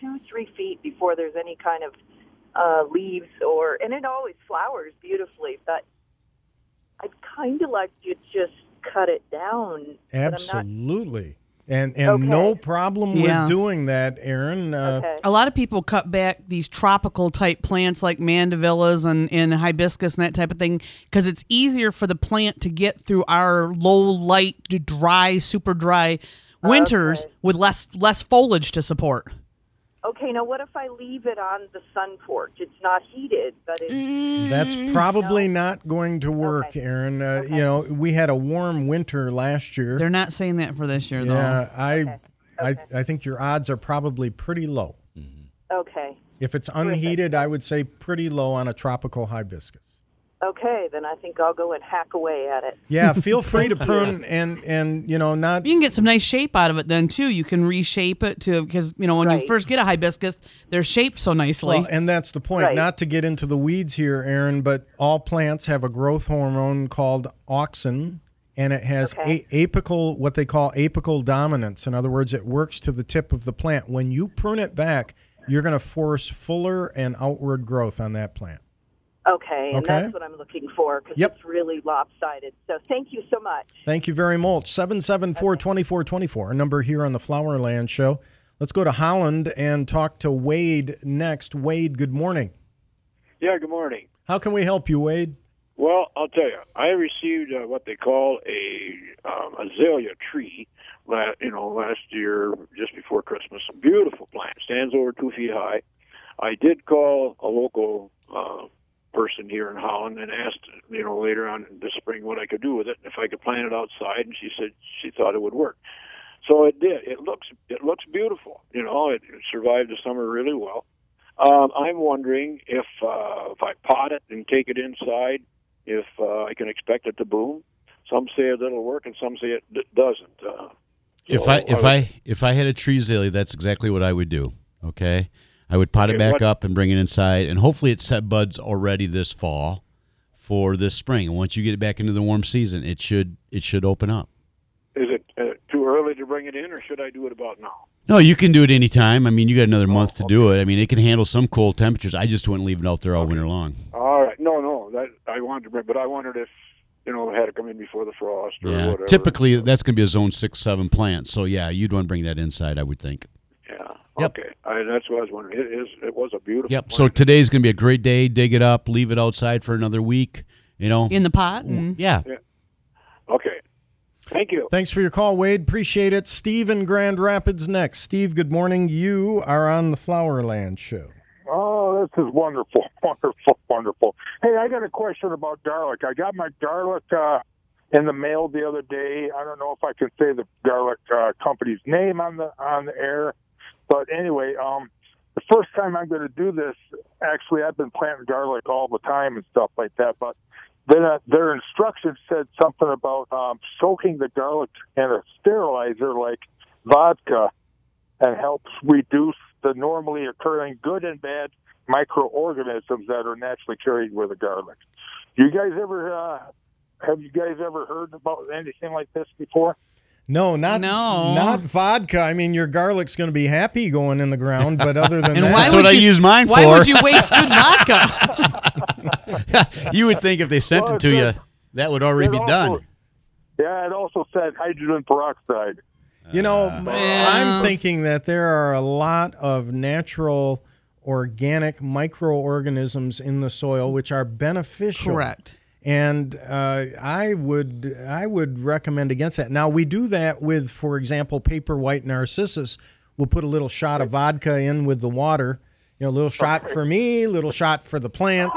two, three feet before there's any kind of uh, leaves or, and it always flowers beautifully. But I'd kind of like to just cut it down. but I'm not- Absolutely. And and Okay. no problem Yeah. with doing that, Aaron. Uh, Okay. A lot of people cut back these tropical type plants like mandevillas and, and hibiscus and that type of thing because it's easier for the plant to get through our low light, dry, super dry winters Okay. with less less foliage to support. Okay, now what if I leave it on the sun porch? It's not heated, but it's That's probably not going to work, Aaron. Uh, You know, we had a warm winter last year. They're not saying that for this year, though. yeah, I, I, I think your odds are probably pretty low. okay. If it's unheated, I would say pretty low on a tropical hibiscus. Okay, then I think I'll go and hack away at it. Yeah, [LAUGHS] feel free to prune and and you know not. You can get some nice shape out of it then too. You can reshape it to because you know when you first get a hibiscus, they're shaped so nicely. Well, and that's the point. Right. Not to get into the weeds here, Aaron, but all plants have a growth hormone called auxin, and it has a- apical, what they call apical dominance. In other words, it works to the tip of the plant. When you prune it back, you're going to force fuller and outward growth on that plant. Okay, and Okay. that's what I'm looking for because Yep. it's really lopsided. So thank you so much. Thank you very much. 774 2424, our number here on the Flowerland Show. Let's go to Holland and talk to Wade next. Wade, good morning. Yeah, good morning. How can we help you, Wade? Well, I'll tell you, I received uh, what they call a um, azalea tree, la- you know, last year just before Christmas. A beautiful plant, stands over two feet high. I did call a local uh, person here in Holland and asked, you know, later on this spring what I could do with it, if I could plant it outside, and she said she thought it would work. So it did. It looks it looks beautiful. You know, it, it survived the summer really well. Um, I'm wondering if uh, if I pot it and take it inside, if uh, I can expect it to bloom. Some say that it'll work, and some say it d- doesn't. Uh, If I if would- I if I had a tree azalea, that's exactly what I would do. Okay, I would pot it back what- up and bring it inside, and hopefully it set buds already this fall for this spring. And once you get it back into the warm season, it should it should open up. is it uh, too early to bring it in, or should I do it about now? No, you can do it anytime. I mean, you got Oh, another month to do it. I mean, it can handle some cold temperatures. I just wouldn't leave it out there all winter long. All right, no, no, that I wanted to bring, but I wondered if you know had to come in before the frost or Yeah, whatever. typically that's going to be a zone six seven plant. So yeah, you'd want to bring that inside. I would think. Yeah. Yep. Okay. I, that's what I was wondering. It is. It was a beautiful. Yep. So today's going to be a great day. Dig it up, leave it outside for another week. You know, in the pot. And yeah. Yeah. Okay. Thank you. Thanks for your call, Wade. Appreciate it. Steve in Grand Rapids next. Steve, good morning. You are on the Flowerland Show. Oh, this is wonderful, [LAUGHS] wonderful, wonderful. Hey, I got a question about garlic. I got my garlic uh, in the mail the other day. I don't know if I can say the garlic uh, company's name on the on the air, but anyway, um, the first time I'm going to do this, actually, I've been planting garlic all the time and stuff like that, but then uh, their instructions said something about um, soaking the garlic in a sterilizer like vodka and helps reduce the normally occurring good and bad microorganisms that are naturally carried with the garlic. You guys ever uh, have you guys ever heard about anything like this before? No, not No. not vodka. I mean, your garlic's going to be happy going in the ground, but other than [LAUGHS] And that, why That's would what I you, use mine why for. would you waste good vodka? [LAUGHS] [LAUGHS] you would think if they sent Well, it to it you, that would already be also- done. Yeah, it also said hydrogen peroxide. You know, Uh. I'm thinking that there are a lot of natural organic microorganisms in the soil which are beneficial. Correct. And uh, I would I would recommend against that. Now we do that with, for example, paper white narcissus. We'll put a little shot of vodka in with the water. You know, a little shot for me, little shot for the plant,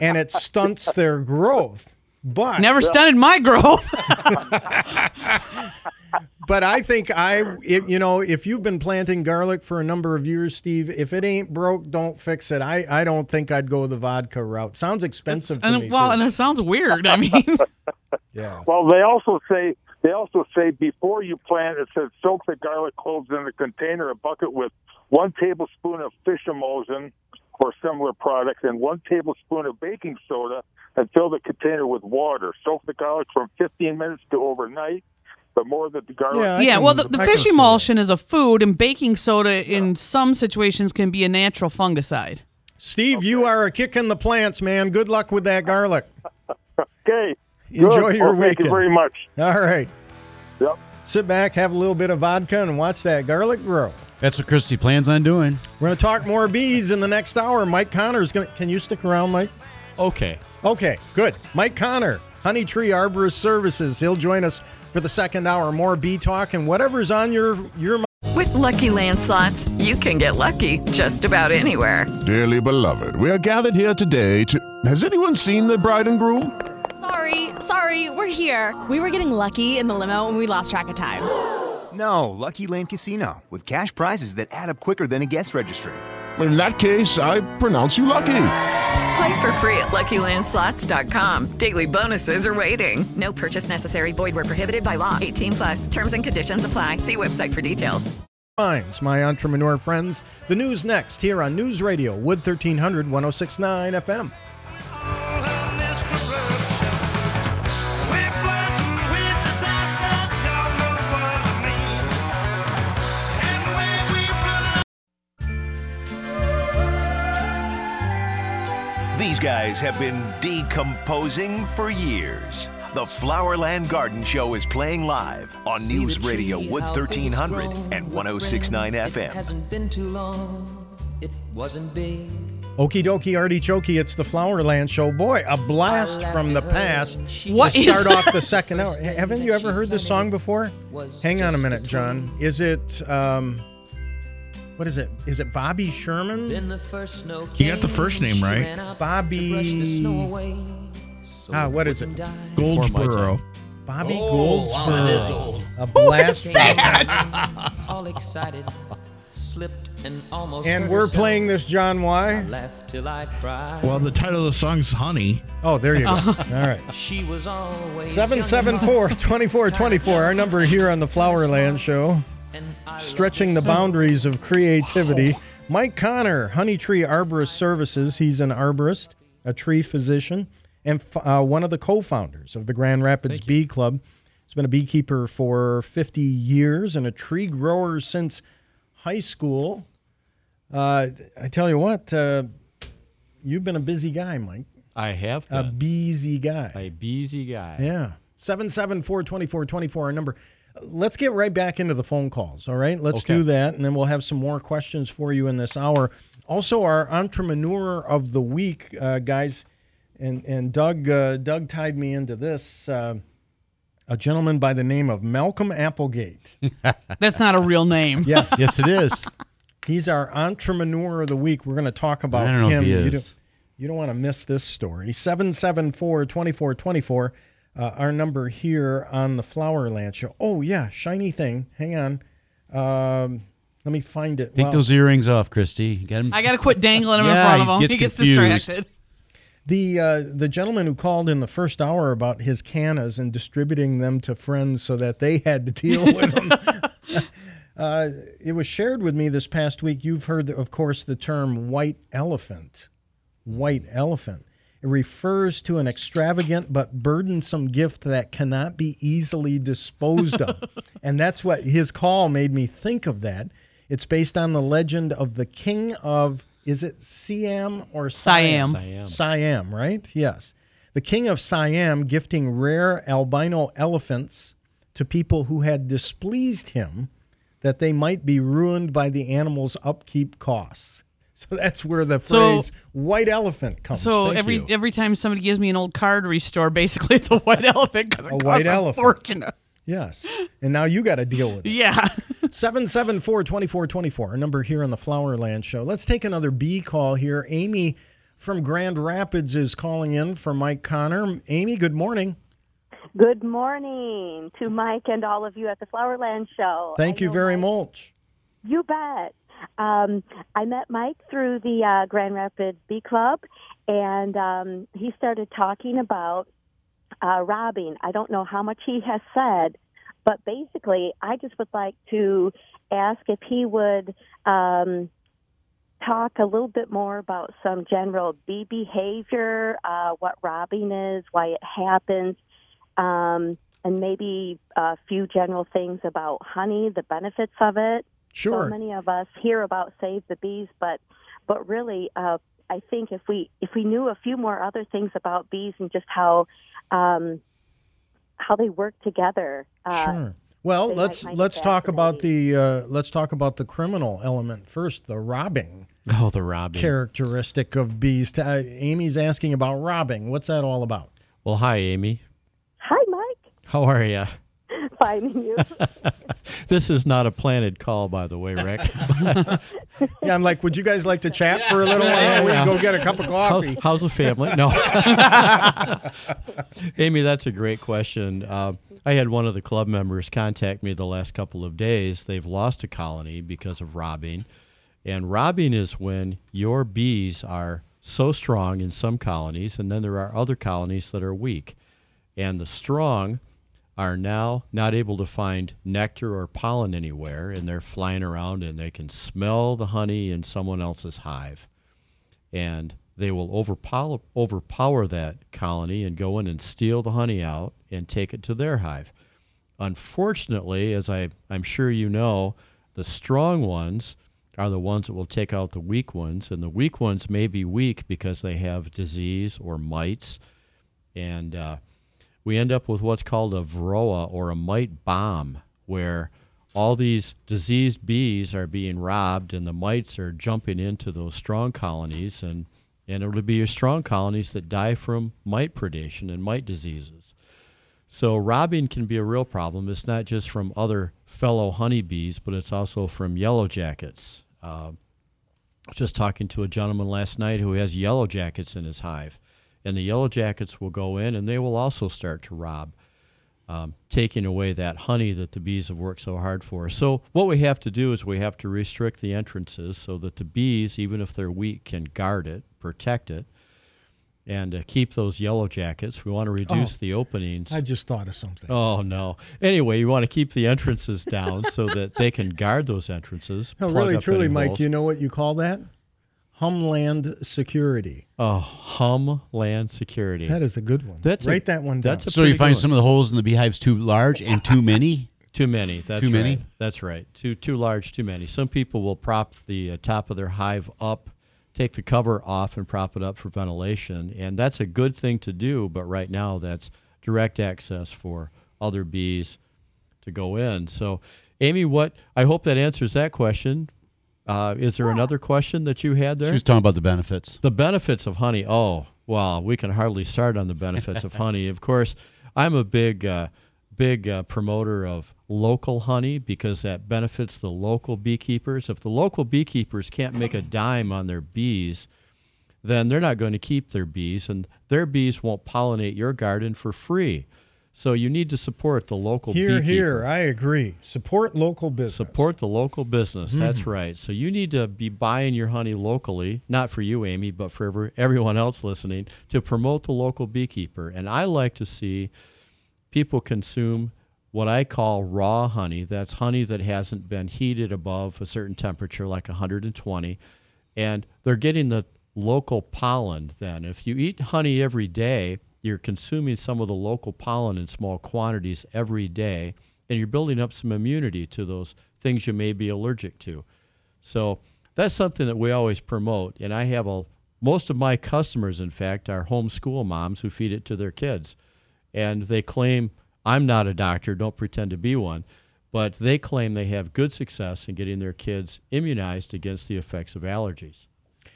and it stunts their growth. But Never stunted my growth. [LAUGHS] but I think I, if, you know, if you've been planting garlic for a number of years, Steve, if it ain't broke, don't fix it. I, I don't think I'd go the vodka route. Sounds expensive to and, me. well, too. and it sounds weird. I mean, [LAUGHS] yeah. Well, they also say they also say before you plant, it says soak the garlic cloves in a container, a bucket with one tablespoon of fish emulsion or similar product, and one tablespoon of baking soda, and fill the container with water. Soak the garlic from 15 minutes to overnight. The more that the garlic, yeah. Well, the, the fish emulsion is a food, and baking soda in some situations can be a natural fungicide. Steve, you are a kick in the plants, man. Good luck with that garlic. [LAUGHS] okay. Enjoy Good. your Well, weekend. Thank you very much. All right. Yep. Sit back, have a little bit of vodka, and watch that garlic grow. That's what Christy plans on doing. We're going to talk more bees in the next hour. Mike Connor is going to. Can you stick around, Mike? Okay. Okay, good. Mike Connor, Honey Tree Arborist Services. He'll join us for the second hour. More B Talk and whatever's on your your mind. With Lucky Land slots, you can get lucky just about anywhere. Dearly beloved, we are gathered here today to. Has anyone seen the bride and groom? Sorry, sorry, we're here. We were getting lucky in the limo and we lost track of time. [GASPS] No, Lucky Land Casino, with cash prizes that add up quicker than a guest registry. In that case, I pronounce you lucky. Play for free at LuckyLandSlots.com. Daily bonuses are waiting. No purchase necessary. Void where prohibited by law. 18 plus. Terms and conditions apply. See website for details. minds, my entrepreneur friends. The news next here on News Radio, Wood 1300 1069 FM. These guys have been decomposing for years. The Flowerland Garden Show is playing live on News Radio Wood 1300 and 1069 FM. Hasn't been too long. It wasn't big. Okie dokie artichokey, it's the Flowerland Show. Boy, a blast from the past. What to start off the [LAUGHS] second hour. Haven't you ever heard this song before? Hang on a minute, John. Is it um what is it? Is it Bobby Sherman? Then the first snow You got the first name right. Bobby- to brush the snow away, so Ah, what it is it? Goldsboro. Bobby Oh, Goldsboro. wow, that is old. A blast. Came from- out [LAUGHS] all excited, slipped and almost And we're herself. playing this, John. I Why? laughed till I cried. Well, the title of the song's Honey. Oh, there you go. [LAUGHS] All right. she was always 774 2424, our number here on the Flowerland Show. Stretching the boundaries of creativity. Mike Connor, Honey Tree Arborist Services. He's an arborist, a tree physician, and uh, one of the co founders of the Grand Rapids Bee Club. He's been a beekeeper for 50 years and a tree grower since high school. Uh, I tell you what, uh, you've been a busy guy, Mike. I have A busy guy. A busy guy. Yeah. 774 2424, our number. Let's get right back into the phone calls, all right? Let's Okay. do that, and then we'll have some more questions for you in this hour. Also, our entrepreneur of the week, uh, guys, and, and Doug, uh, Doug tied me into this. Uh, a gentleman by the name of Malcolm Applegate. [LAUGHS] That's not a real name. [LAUGHS] Yes. Yes, it is. He's our entrepreneur of the week. We're going to talk about I don't know if him. he You don't, you don't want to miss this story. 774 2424, uh, our number here on the Flowerland Show. Oh, yeah, shiny thing. Hang on. Um, let me find it. Take Well, those earrings off, Christy. Get 'em- I got to quit dangling them Yeah, in front of he him. gets he gets confused. distracted. The uh, the gentleman who called in the first hour about his cannas and distributing them to friends so that they had to deal with them. [LAUGHS] [LAUGHS] uh, it was shared with me this past week. You've heard, of course, the term white elephant. White elephant. It refers to an extravagant but burdensome gift that cannot be easily disposed of. [LAUGHS] and that's what his call made me think of that. It's based on the legend of the king of, is it Siam or Siam. Siam. Siam, right? Yes. The king of Siam gifting rare albino elephants to people who had displeased him that they might be ruined by the animal's upkeep costs. [LAUGHS] So that's where the So- phrase white elephant comes. From. So Thank every you. every time somebody gives me an old card to restore, basically it's a [LAUGHS] white elephant because it A costs white a elephant. fortune. Yes. And now you got to deal with it. Yeah. [LAUGHS] 774 2424, our number here on the Flowerland Show. Let's take another bee call here. Amy from Grand Rapids is calling in for Mike Connor. Amy, good morning. Good morning to Mike and all of you at the Flowerland Show. Thank I you very Mike- much. You bet. Um, I met Mike through the uh, Grand Rapids Bee Club, and um, he started talking about uh, robbing. I don't know how much he has said, but basically, I just would like to ask if he would um, talk a little bit more about some general bee behavior, uh, what robbing is, why it happens, um, and maybe a few general things about honey, the benefits of it. Sure. So many of us hear about Save the Bees, but but really, uh, I think if we if we knew a few more other things about bees and just how um, how they work together. Uh, Sure. Well, let's might find let's talk about the uh, let's talk about the criminal element first. The robbing Oh, the robbing. characteristic of bees. Uh, Amy's asking about robbing. What's that all about? Well, hi, Amy. Hi, Mike. How are you? Finding you. [LAUGHS] This is not a planted call, by the way, Rick. [LAUGHS] Yeah, I'm like, would you guys like to chat for a little while? We can go get a cup of How's, coffee. how's the family? No. [LAUGHS] Amy, that's a great question. Uh, I had one of the club members contact me the last couple of days. They've lost a colony because of robbing. And robbing is when your bees are so strong in some colonies, and then there are other colonies that are weak. And the strong are now not able to find nectar or pollen anywhere, and they're flying around and they can smell the honey in someone else's hive. And they will overpower, overpower that colony and go in and steal the honey out and take it to their hive. Unfortunately, as I, I'm sure you know, the strong ones are the ones that will take out the weak ones, and the weak ones may be weak because they have disease or mites, and uh, we end up with what's called a varroa or a mite bomb, where all these diseased bees are being robbed, and the mites are jumping into those strong colonies, and and it'll be your strong colonies that die from mite predation and mite diseases. So robbing can be a real problem. It's not just from other fellow honeybees, but it's also from yellow jackets. Uh, just talking to a gentleman last night who has yellow jackets in his hive, and the yellow jackets will go in and they will also start to rob, um, taking away that honey that the bees have worked so hard for. So what we have to do is we have to restrict the entrances so that the bees, even if they're weak, can guard it, protect it and uh, keep those yellow jackets. We want to reduce Oh, the openings. I just thought of something. Oh no! Anyway, you want to keep the entrances down so that they can guard those entrances. No, really, truly, Mike, you know what you call that? Humland Security. Oh, hum land security. That is a good one. That's a- Write that one down. That's a So you find good some of the holes in the beehives too large and too [LAUGHS] many. Too many. That's Too many? right. That's right. Too too large. Too many. Some people will prop the uh, top of their hive up, take the cover off, and prop it up for ventilation, and that's a good thing to do. But right now, that's direct access for other bees to go in. So, Amy, what I hope that answers that question. Uh, is there another question that you had there? She was talking about the benefits. The benefits of honey. Oh, wow. we can hardly start on the benefits of [LAUGHS] honey. Of course, I'm a big, uh, big uh, promoter of local honey because that benefits the local beekeepers. If the local beekeepers can't make a dime on their bees, then they're not going to keep their bees, and their bees won't pollinate your garden for free. So you need to support the local Here, beekeeper. here, here, I agree. Support local business. Support the local business. That's Mhm. right. So you need to be buying your honey locally, not for you, Amy, but for every, everyone else listening, to promote the local beekeeper. And I like to see people consume what I call raw honey. That's honey that hasn't been heated above a certain temperature, like 120. And they're getting the local pollen then. If you eat honey every day, you're consuming some of the local pollen in small quantities every day, and you're building up some immunity to those things you may be allergic to. So that's something that we always promote. And I have a most of my customers, in fact, are homeschool moms who feed it to their kids. And they claim I'm not a doctor, don't pretend to be one, but they claim they have good success in getting their kids immunized against the effects of allergies.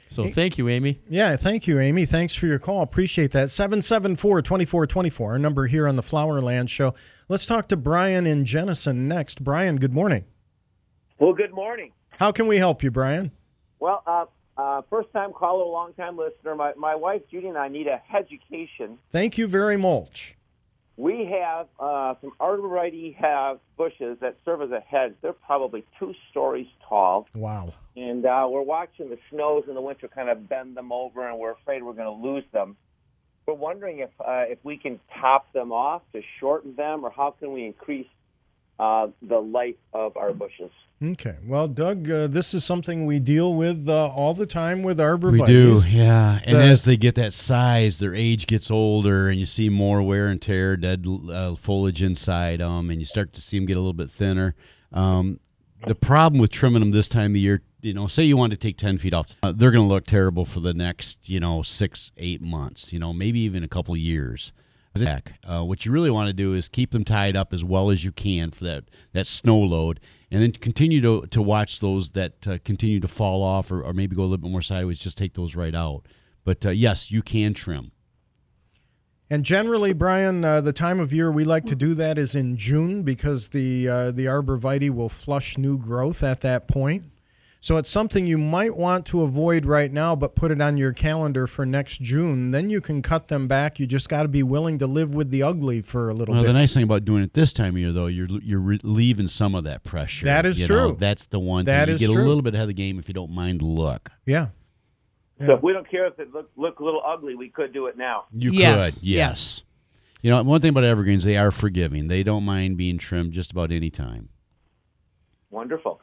So thank you, Amy. Yeah, thank you, Amy. Thanks for your call. Appreciate that. 774 2424, our number here on the Flowerland Show. Let's talk to Brian in Jenison next. Brian, good morning. Well, good morning. How can we help you, Brian? Well, uh, uh, first time caller, long time listener. My, my wife Judy and I need a education. Thank you very much. We have uh, some arborvitae have bushes that serve as a hedge. They're probably two stories tall, Wow. and uh, we're watching the snows in the winter kind of bend them over, and we're afraid we're going to lose them. We're wondering if uh, if we can top them off to shorten them, or how can we increase uh, the life of our bushes? Okay. Well, Doug, uh, this is something we deal with uh, all the time with We arborvitaes. do, yeah. And The- as they get that size, their age gets older, and you see more wear and tear, dead uh, foliage inside them, and you start to see them get a little bit thinner. Um, the problem with trimming them this time of year, you know, say you want to take 10 feet off, uh, they're going to look terrible for the next, you know, six, eight months, you know, maybe even a couple years. Uh, what you really want to do is keep them tied up as well as you can for that, that snow load, and then continue to, to watch those that uh, continue to fall off or, or maybe go a little bit more sideways. Just take those right out. But uh, yes, you can trim. And generally, Brian, uh, the time of year we like to do that is in June because the uh, the arborvitae will flush new growth at that point. So it's something you might want to avoid right now, but put it on your calendar for next June. Then you can cut them back. You just got to be willing to live with the ugly for a little Well, bit. the nice thing about doing it this time of year, though, you're you're relieving some of that pressure. That is you know. true. That's the one That thing. You is get true. a little bit ahead of the game if you don't mind look. yeah. So if we don't care if it look, look a little ugly, we could do it now. You Yes, could, yes. You know, one thing about evergreens, they are forgiving. They don't mind being trimmed just about any time. Wonderful.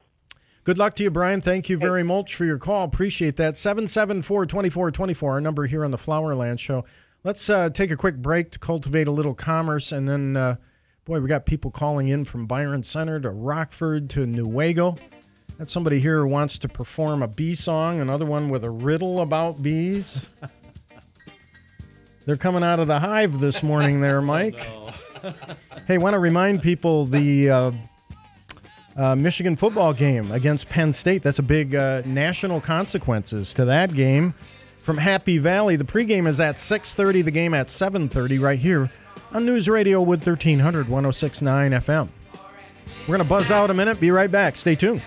Good luck to you, Brian. Thank you very much for your call. Appreciate that. 774 2424, our number here on the Flowerland Show. Let's uh, take a quick break to cultivate a little commerce. And then, uh, boy, we got people calling in from Byron Center to Rockford to Newaygo. Got somebody here who wants to perform a bee song, another one with a riddle about bees. [LAUGHS] They're coming out of the hive this morning there, [LAUGHS] Mike. hey, want to remind people the uh, uh, Michigan football game against Penn State. That's a big uh, national consequences to that game. From Happy Valley, the pregame is at 6:30. The game at 7:30 right here on News Radio with 1300 1069 FM. We're gonna buzz out a minute. Be right back. Stay tuned.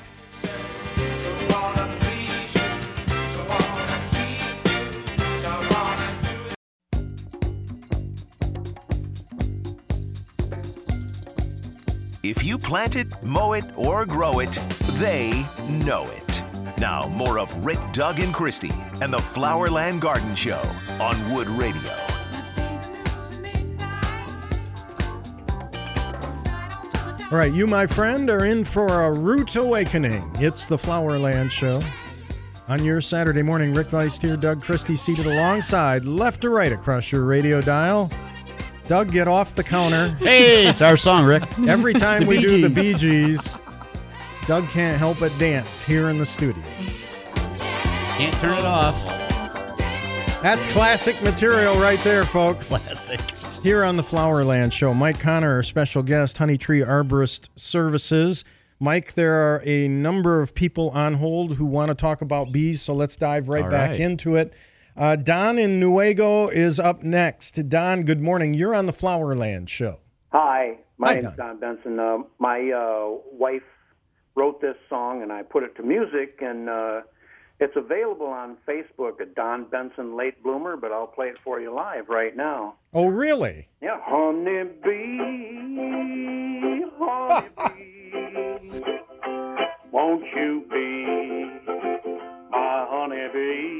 You plant it, mow it, or grow it, they know it. Now, more of Rick, Doug, and Christy and the Flowerland Garden Show on Wood Radio. All right, you, my friend, are in for a root awakening. It's the Flowerland Show. On your Saturday morning, Rick Vuyst here, Doug Christie seated alongside, left to right across your radio dial. Doug, get off the counter. Hey, it's our song, Rick. Every time we do the. Bee Gees, Doug can't help but dance here in the studio. Can't turn it off. That's classic material right there, folks. Classic. Here on the Flowerland Show, Mike Connor, our special guest, Honey Tree Arborist Services. Mike, there are a number of people on hold who want to talk about bees, so let's dive right All back right. into it. Uh, Don in Newaygo is up next. Don, good morning. You're on the Flowerland Show. Hi, my Hi, name's Don Benson. Uh, my uh, wife wrote this song, and I put it to music, and uh, it's available on Facebook at Don Benson Late Bloomer. But I'll play it for you live right now. Oh, really? Yeah, honey bee, honey [LAUGHS] bee, won't you be my honey bee?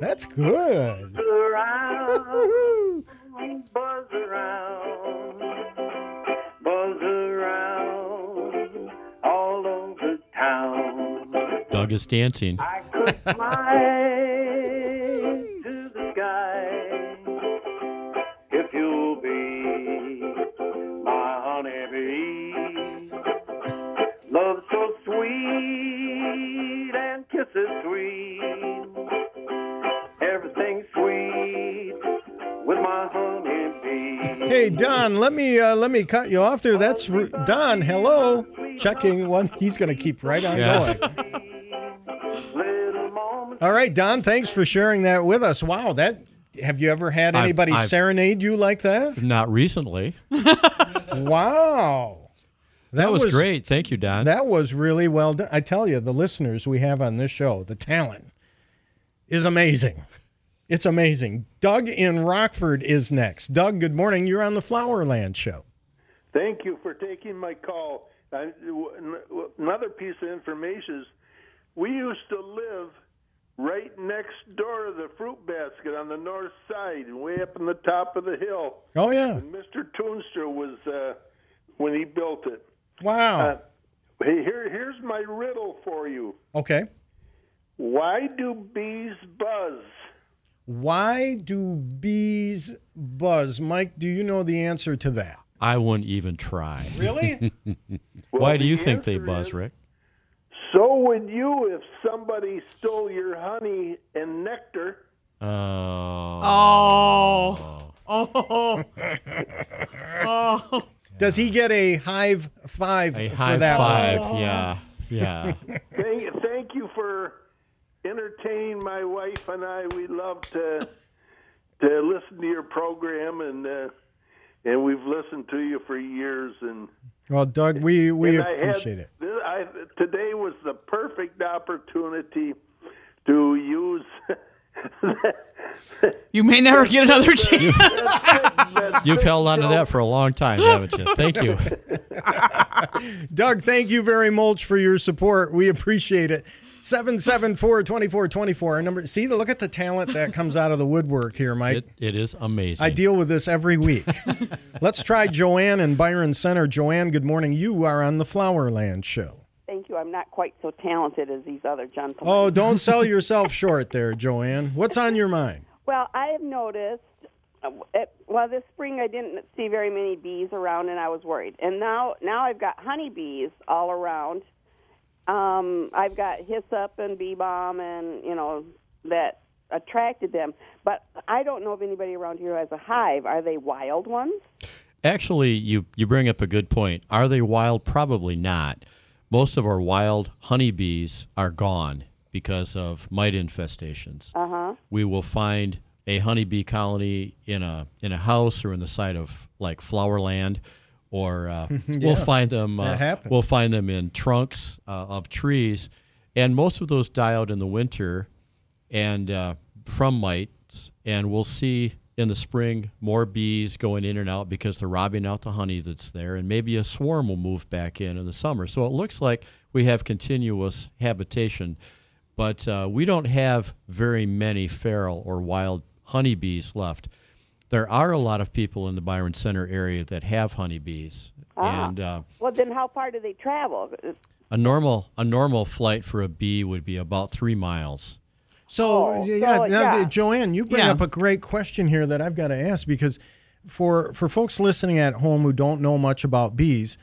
That's good. Buzz around, buzz around, buzz around all over town. Doug is dancing. I could fly to the sky if you'll be my honeybee. Love so sweet and kisses sweet, my honeybee. Hey, Don, let me uh, let me cut you off there. That's Ru- Don. Hello. Checking one. He's going to keep right on Yeah. going. All right, Don. Thanks for sharing that with us. Wow, that. Have you ever had I've- anybody I've- serenade you like that? Not recently. [LAUGHS] wow. That, was, great. Thank you, Don. That was really well done. I tell you, the listeners we have on this show, the talent is amazing. It's amazing. Doug in Rockford is next. Doug, good morning. You're on the Flowerland Show. Thank you for taking my call. I, another piece of information is we used to live right next door to the fruit basket on the north side, way up in the top of the hill. Oh, yeah. And Mr. Toonster was uh, when he built it. Wow. Uh, hey, here, here's my riddle for you. okay. Why do bees buzz? Why do bees buzz? Mike, do you know the answer to that? I wouldn't even try. Really? [LAUGHS] Why do the you think they buzz, is- Rick? So would you if somebody stole your honey and nectar. Oh. Oh. [LAUGHS] Oh. oh. Does he get a hive five A for high that five. one? Yeah. Yeah. thank, thank you for entertaining my wife and I. We love to [LAUGHS] to listen to your program, and uh, and we've listened to you for years. And Well, Doug, we, we and I had- appreciate it. I, today was the perfect opportunity to use. [LAUGHS] You may never get another [LAUGHS] chance. You've held on to that for a long time, haven't you? Thank you. Doug, thank you very much for your support. We appreciate it. 774-2424. Our number. See, look at the talent that comes out of the woodwork here, Mike. It, it is amazing. I deal with this every week. [LAUGHS] Let's try Joanne in Byron Center. Joanne, good morning. You are on the Flowerland Show. Thank you. I'm not quite so talented as these other gentlemen. Oh, don't [LAUGHS] sell yourself short there, Joanne. What's on your mind? Well, I have noticed. uh, It, well, this spring I didn't see very many bees around, and I was worried. And now, now I've got honeybees all around, Um, I've got hyssop and bee balm, and you know that attracted them. But I don't know of anybody around here who has a hive. Are they wild ones? Actually, you, you bring up a good point. Are they wild? Probably not. Most of our wild honeybees are gone because of mite infestations. Uh huh. We will find a honeybee colony in a in a house or in the side of like flowerland, or uh, [LAUGHS] Yeah, we'll find them. Uh, we'll find them in trunks uh, of trees, and most of those die out in the winter, and uh, from mites. And we'll see in the spring more bees going in and out because they're robbing out the honey that's there, and maybe a swarm will move back in in the summer. So it looks like we have continuous habitation, but uh, we don't have very many feral or wild honeybees left. There are a lot of people in the Byron Center area that have honeybees, Ah. and uh, Well, then how far do they travel? a normal a normal flight for a bee would be about three miles. So, Oh, yeah, so, now, yeah. Joanne, you bring Yeah. up a great question here that I've got to ask because for for folks listening at home who don't know much about bees,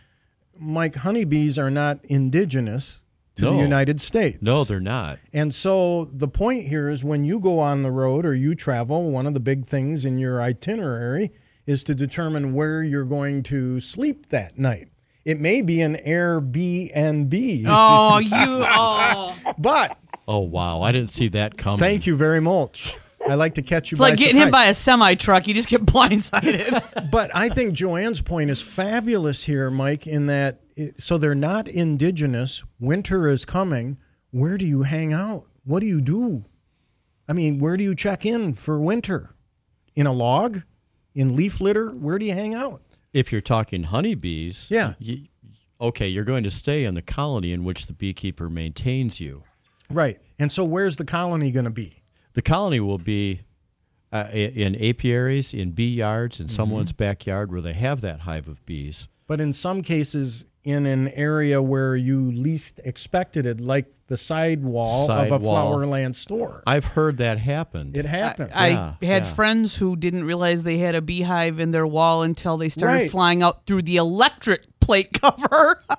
Mike, honeybees are not indigenous to the No. United States. No, they're not. And so the point here is when you go on the road or you travel, one of the big things in your itinerary is to determine where you're going to sleep that night. It may be an Airbnb. Oh, [LAUGHS] you. Oh. but Oh wow, I didn't see that coming. thank you very much. I like to catch you It's by like getting hit by a semi truck. You just get [LAUGHS] blindsided. but I think Joanne's point is fabulous here, Mike, in that it, so they're not indigenous. Winter is coming. Where do you hang out? What do you do? I mean, where do you check in for winter? In a log? In leaf litter? Where do you hang out? If you're talking honeybees, Yeah. y- okay, you're going to stay in the colony in which the beekeeper maintains you. Right. And so where's the colony going to be? The colony will be uh, in apiaries, in bee yards, in Mm-hmm. someone's backyard where they have that hive of bees. But in some cases, in an area where you least expected it, like the sidewall of a Sidewall. Flowerland store. I've heard that happen. It happened. I Yeah, had yeah. friends who didn't realize they had a beehive in their wall until they started Right. flying out through the electric plate [LAUGHS] cover. [LAUGHS]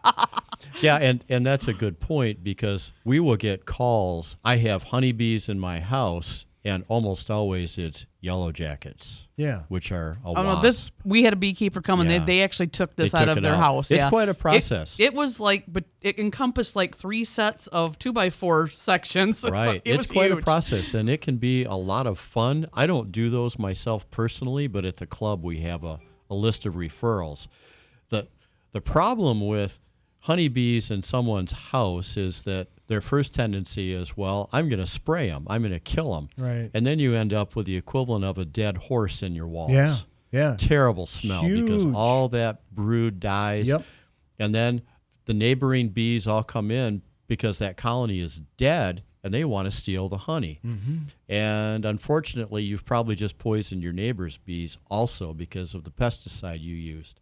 Yeah, and, and that's a good point because we will get calls. I have honeybees in my house, and almost always it's yellow jackets. Yeah. Which are a Oh no! This we had a beekeeper come and Yeah. they, they actually took this They out took of their out. house. It's yeah. quite a process. It, was like, but it encompassed like three sets of two by four [LAUGHS] sections. Right. like- it it's was quite a process and it can be a lot of fun. I don't do those myself personally, but at the club we have a, a list of referrals. The the problem with honeybees in someone's house is that their first tendency is, well, I'm going to spray them. I'm going to kill them. Right. And then you end up with the equivalent of a dead horse in your walls. Yeah, yeah. Terrible smell because all that brood dies. Yep. And then the neighboring bees all come in because that colony is dead and they want to steal the honey. Mm-hmm. And unfortunately, you've probably just poisoned your neighbor's bees also because of the pesticide you used.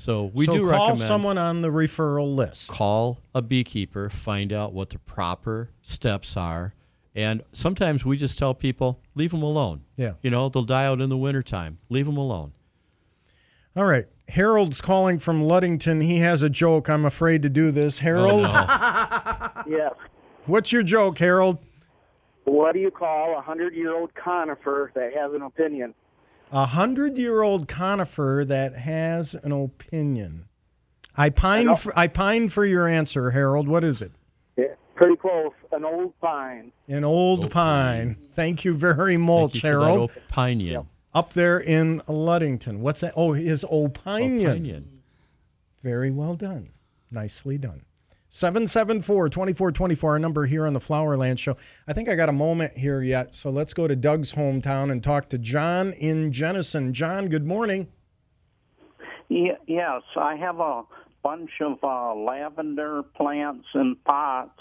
So we so do call recommend someone on the referral list. call a beekeeper, find out what the proper steps are. And sometimes we just tell people, leave them alone. Yeah. You know, they'll die out in the wintertime. Leave them alone. All right. Harold's calling from Ludington. He has a joke. I'm afraid to do this. Oh, Harold, [LAUGHS] Yes. what's your joke, Harold? What do you call a hundred-year-old conifer that has an opinion? A hundred year old conifer that has an opinion. I pine for, I pine for your answer, Harold. What is it? Yeah, pretty close. An old pine. An old pine. Thank you very much, Thank you for Harold. opinion. Up there in Ludington. What's that? Oh, his opinion. Opinion. Very well done. Nicely done. 774 2424, our number here on the Flowerland Show. I think I got a moment here yet, so let's go to Doug's hometown and talk to John in Jenison. John, good morning. Ye- Yes, I have a bunch of uh, lavender plants in pots,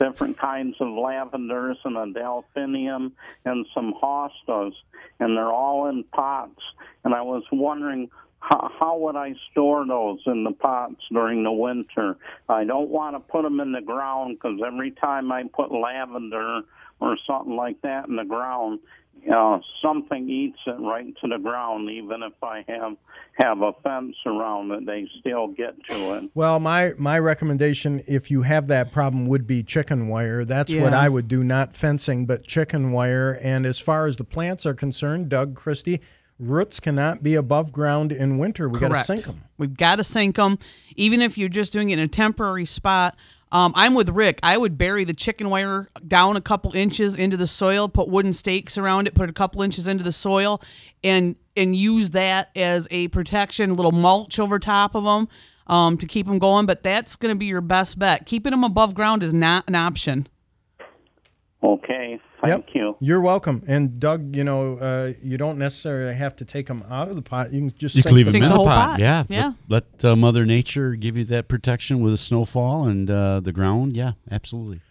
different kinds of lavenders and a delphinium and some hostas, and they're all in pots. And I was wondering how, how would I store those in the pots during the winter? I don't want to put them in the ground because every time I put lavender or something like that in the ground, uh, something eats it right to the ground. Even if I have have a fence around it, they still get to it. Well, my my recommendation, if you have that problem, would be chicken wire. That's what I would do, not fencing, but chicken wire. And as far as the plants are concerned, Doug Christie, roots cannot be above ground in winter. We got to sink them. We've got to sink them, even if you're just doing it in a temporary spot. Um, I'm with Rick. I would bury the chicken wire down a couple inches into the soil, put wooden stakes around it, put a couple inches into the soil, and and use that as a protection, a little mulch over top of them um, to keep them going. But that's going to be your best bet. Keeping them above ground is not an option. Okay, thank you. You're welcome. And Doug, you know, uh, you don't necessarily have to take them out of the pot. You can just You sink can leave them them in the whole pot. Yeah. Yeah. Let, let, uh, Mother Nature give you that protection with the snowfall and uh, the ground. Yeah, absolutely.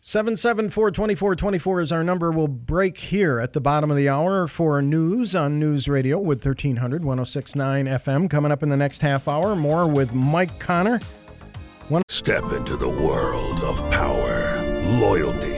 774 2424 is our number. We'll break here at the bottom of the hour for news on News Radio with 1300 1069 FM. Coming up in the next half hour, more with Mike Connor. One- Step into the world of power, loyalty,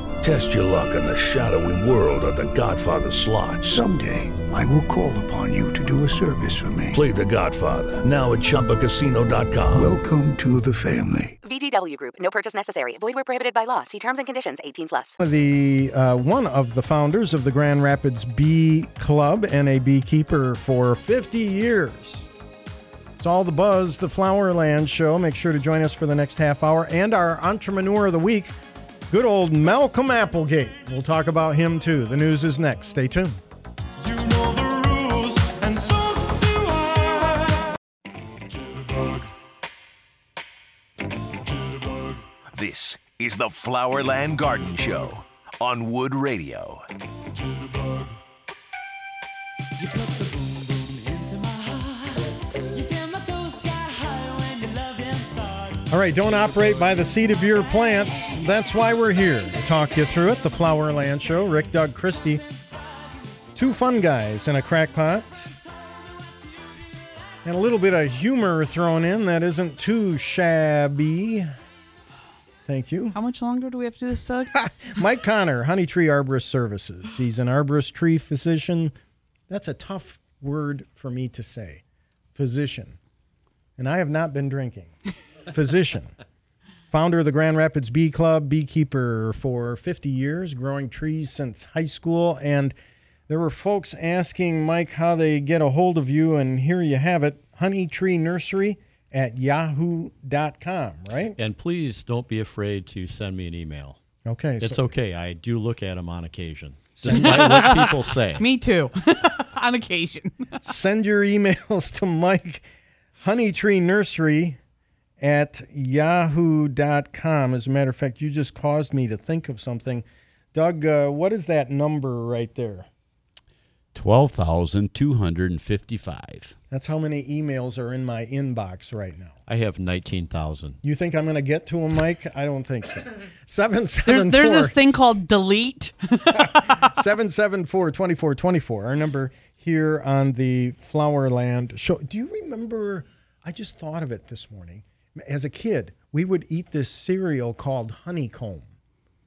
Test your luck in the shadowy world of The Godfather slot. Someday, I will call upon you to do a service for me. Play The Godfather now at ChumbaCasino.com. Welcome to the family. VGW Group. No purchase necessary. Void where prohibited by law. See terms and conditions. 18 plus. The uh, one of the founders of the Grand Rapids Bee Club and a beekeeper for 50 years. It's all the buzz, the Flowerland Show. Make sure to join us for the next half hour and our Entrepreneur of the Week, good old Malcolm Applegate. We'll talk about him too. The news is next. Stay tuned. and so do I. This is the Flowerland Garden Show on Wood Radio. All right, don't operate by the seed of your plants. That's why we're here to talk you through it. The Flowerland Show. Rick, Doug, Christie. Two fun guys in a crackpot. And a little bit of humor thrown in that isn't too shabby. Thank you. How much longer do we have to do this, Doug? [LAUGHS] Mike Connor, Honey Tree Arborist Services. He's an arborist tree physician. That's a tough word for me to say. Physician. And I have not been drinking. [LAUGHS] Physician. Founder of the Grand Rapids Bee Club, beekeeper for 50 years, growing trees since high school. And there were folks asking Mike how they get a hold of you, and here you have it Honey Tree Nursery at yahoo.com, right? And please don't be afraid to send me an email. Okay. It's so- okay. I do look at them on occasion, [LAUGHS] despite what [LAUGHS] people say. Me too, [LAUGHS] on occasion. Send your emails to Mike Honeytree Nursery at yahoo.com. As a matter of fact, you just caused me to think of something. Doug, uh, what is that number right there? 12,255. That's how many emails are in my inbox right now. I have 19,000. You think I'm going to get to them, Mike? I don't think so. [LAUGHS] Seven There's there's this thing called delete. [LAUGHS] [LAUGHS] seven seven four twenty four twenty four. Our number here on the Flowerland show. Do you remember? I just thought of it this morning. As a kid, we would eat this cereal called honeycomb.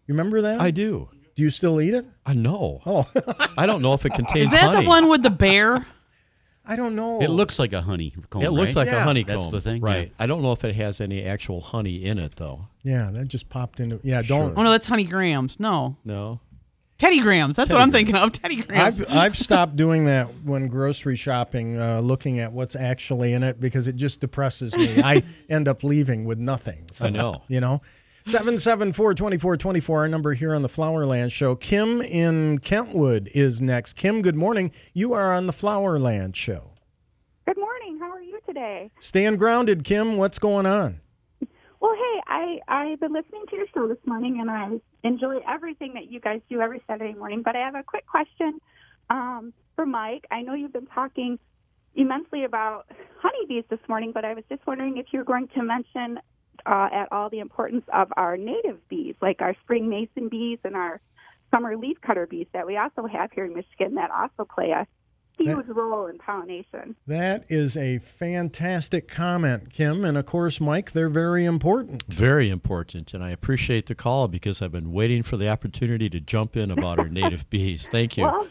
You remember that? I do. Do you still eat it? I know. Oh, [LAUGHS] I don't know if it contains Is that honey. the one with the bear? [LAUGHS] I don't know. It looks like a honeycomb. It looks right? like a honeycomb. That's the thing. right? I don't know if it has any actual honey in it, though. Yeah, that just popped into. Yeah, don't. Oh no, that's Honey Grahams. No, No. Teddy Grahams. That's what I'm Grahams. thinking of. Teddy Grahams. I've I've stopped doing that when grocery shopping, uh, looking at what's actually in it because it just depresses me. [LAUGHS] I end up leaving with nothing. I know. You know. 774-2424, our number here on the Flowerland Show. Kim in Kentwood is next. Kim, good morning. You are on the Flowerland Show. Good morning. How are you today? Staying grounded, Kim. What's going on? Well, hey, I I've been listening to your show this morning, and I enjoy everything that you guys do every Saturday morning. But I have a quick question um, for Mike. I know you've been talking immensely about honeybees this morning, but I was just wondering if you're going to mention uh, at all the importance of our native bees, like our spring mason bees and our summer leafcutter bees that we also have here in Michigan that also play a huge role in pollination. That is a fantastic comment, Kim. And of course, Mike, they're very important. Very important, and I appreciate the call because I've been waiting for the opportunity to jump in about our native bees. Thank you. Well,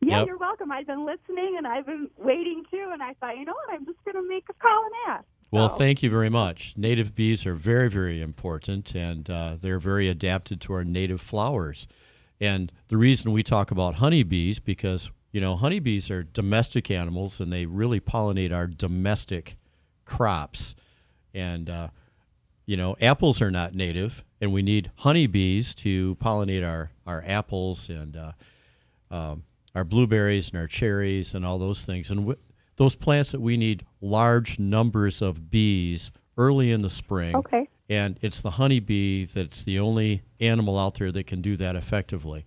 yeah, Yep. you're welcome. I've been listening and I've been waiting too, and I thought, you know what, I'm just going to make a call and ask. Well, thank you very much. Native bees are very, very important, and uh, they're very adapted to our native flowers. And the reason we talk about honeybees because you know honeybees are domestic animals, and they really pollinate our domestic crops. And uh, you know, apples are not native, and we need honeybees to pollinate our our apples and uh, um, our blueberries and our cherries and all those things. And w- those plants that we need large numbers of bees early in the spring. Okay. And it's the honeybee that's the only animal out there that can do that effectively.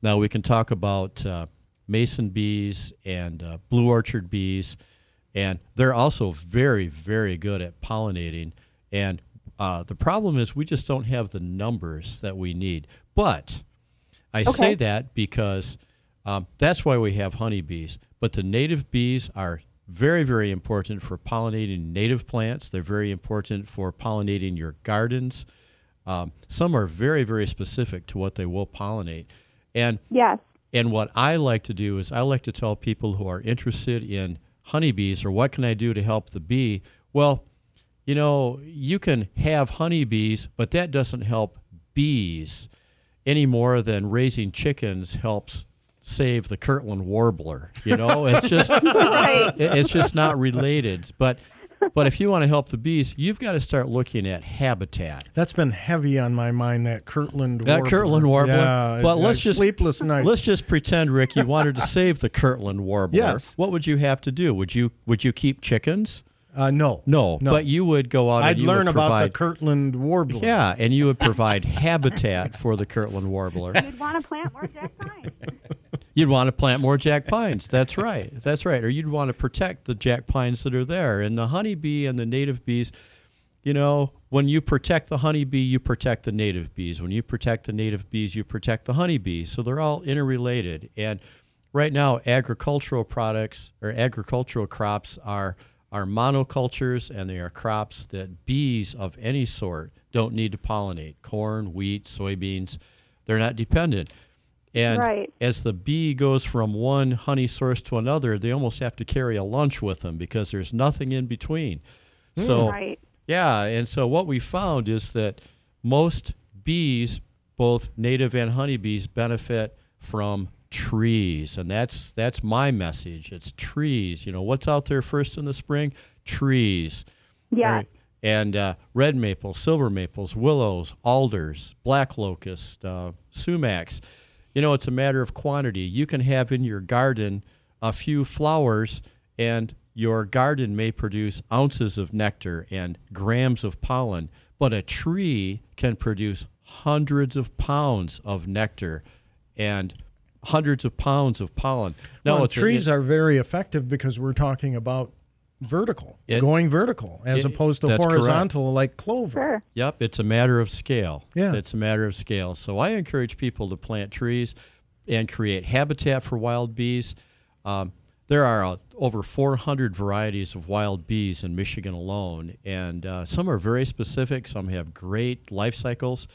Now we can talk about uh, mason bees and uh, blue orchard bees, and they're also very, very good at pollinating. And uh, the problem is we just don't have the numbers that we need. But I say that because um, that's why we have honeybees. But the native bees are very, very important for pollinating native plants. They're very important for pollinating your gardens. Um, some are very, very specific to what they will pollinate. And Yes. And what I like to do is I like to tell people who are interested in honeybees or what can I do to help the bee? Well, you know, you can have honeybees, but that doesn't help bees any more than raising chickens helps save the Kirtland warbler. You know, it's just [LAUGHS] Right. it's just not related. But but if you want to help the bees, you've got to start looking at habitat. That's been heavy on my mind. That Kirtland. That warbler. Kirtland warbler. Yeah, but I- let's just sleepless nights. Let's just pretend, Rick, you wanted to save the Kirtland warbler. Yes. What would you have to do? Would you would you keep chickens? Uh, no. No. No. But you would go out. I'd and you learn would about the Kirtland warbler. Yeah, and you would provide [LAUGHS] habitat for the Kirtland warbler. You'd want to plant more jack pine. [LAUGHS] You'd want to plant more jack pines. That's right. That's right. Or you'd want to protect the jack pines that are there. And the honeybee and the native bees, you know, when you protect the honeybee, you protect the native bees. When you protect the native bees, you protect the honeybees. So they're all interrelated. And right now, agricultural products or agricultural crops are are monocultures and they are crops that bees of any sort don't need to pollinate. Corn, wheat, soybeans, they're not dependent. And Right. as the bee goes from one honey source to another, they almost have to carry a lunch with them because there's nothing in between. So, Right. yeah, and so what we found is that most bees, both native and honeybees, benefit from trees, and that's that's my message. It's trees. You know, what's out there first in the spring? Trees. Yeah. Right. And uh, red maples, silver maples, willows, alders, black locust, uh, sumacs. You know, it's a matter of quantity. You can have in your garden a few flowers, and your garden may produce ounces of nectar and grams of pollen, but a tree can produce hundreds of pounds of nectar and hundreds of pounds of pollen. No, well, it's a- trees it- are very effective because we're talking about vertical, It- going vertical, as it- opposed to that's correct. horizontal like clover. Yep, it's a matter of scale. Yeah. It's a matter of scale. So I encourage people to plant trees and create habitat for wild bees. Um, there are uh, over 400 varieties of wild bees in Michigan alone, and uh, some are very specific, some have great life cycles,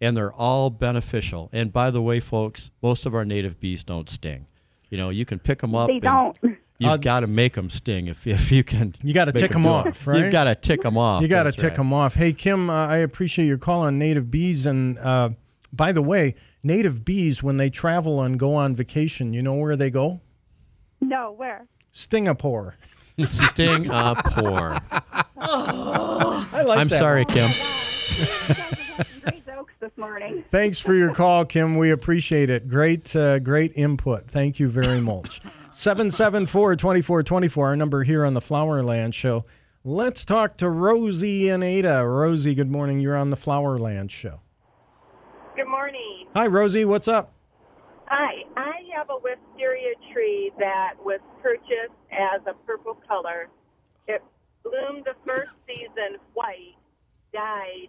and they're all beneficial. And by the way, folks, most of our native bees don't sting. You know, you can pick them up. They don't. You've Uh, got to make them sting if, if you can. You got to tick them do it. off, right? You've got to tick them off. You got to tick right. them off. Hey, Kim, uh, I appreciate your call on native bees. And uh, by the way, native bees, when they travel and go on vacation, you know where they go? No, where? Stingapore. [LAUGHS] Sting a pour. [LAUGHS] I like that. I'm that sorry. Kim. This [LAUGHS] morning. Thanks for your call, Kim. We appreciate it. Great, uh, great input. Thank you very much. 774 2424, our number here on the Flowerland Show. Let's talk to Rosie and Ada. Rosie, good morning. You're on the Flowerland Show. Good morning. Hi, Rosie. What's up? Hi. I have a wisteria tree that was purchased as a purple color. It bloomed the first season white, died.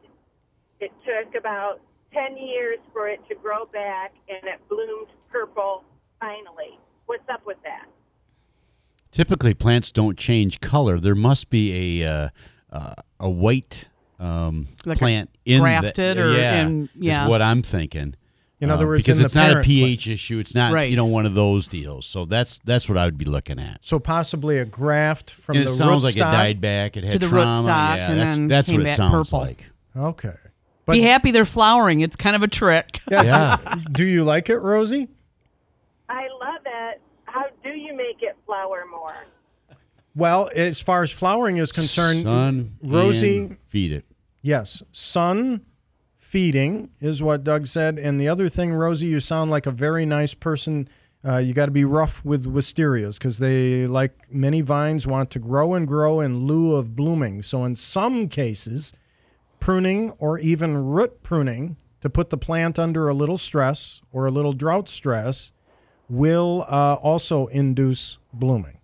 It took about 10 years for it to grow back and it bloomed purple finally. What's up with that? Typically, plants don't change color. There must be a uh, uh, a white um, Like a plant in grafted the, or yeah, in- yeah. is what I'm thinking. In other Uh, words, because in the it's not a parent pH issue. It's not Right. you know one of those deals. So that's that's what I would be looking at. So possibly a graft from And the it sounds like rootstock? it died back. It had To the trauma. rootstock yeah, and that's, then that's came what it back sounds purple. like. Okay. Be happy they're flowering. It's kind of a trick. Yeah. Do you like it, Rosie? I love it. How do you make it flower more? Well, as far as flowering is concerned, Sun Rosie, and feed it. yes, sun feeding is what Doug said. And the other thing, Rosie, you sound like a very nice person. Uh, you got to be rough with wisterias because they, like many vines, want to grow and grow in lieu of blooming. So, in some cases, pruning or even root pruning to put the plant under a little stress or a little drought stress will uh, also induce blooming.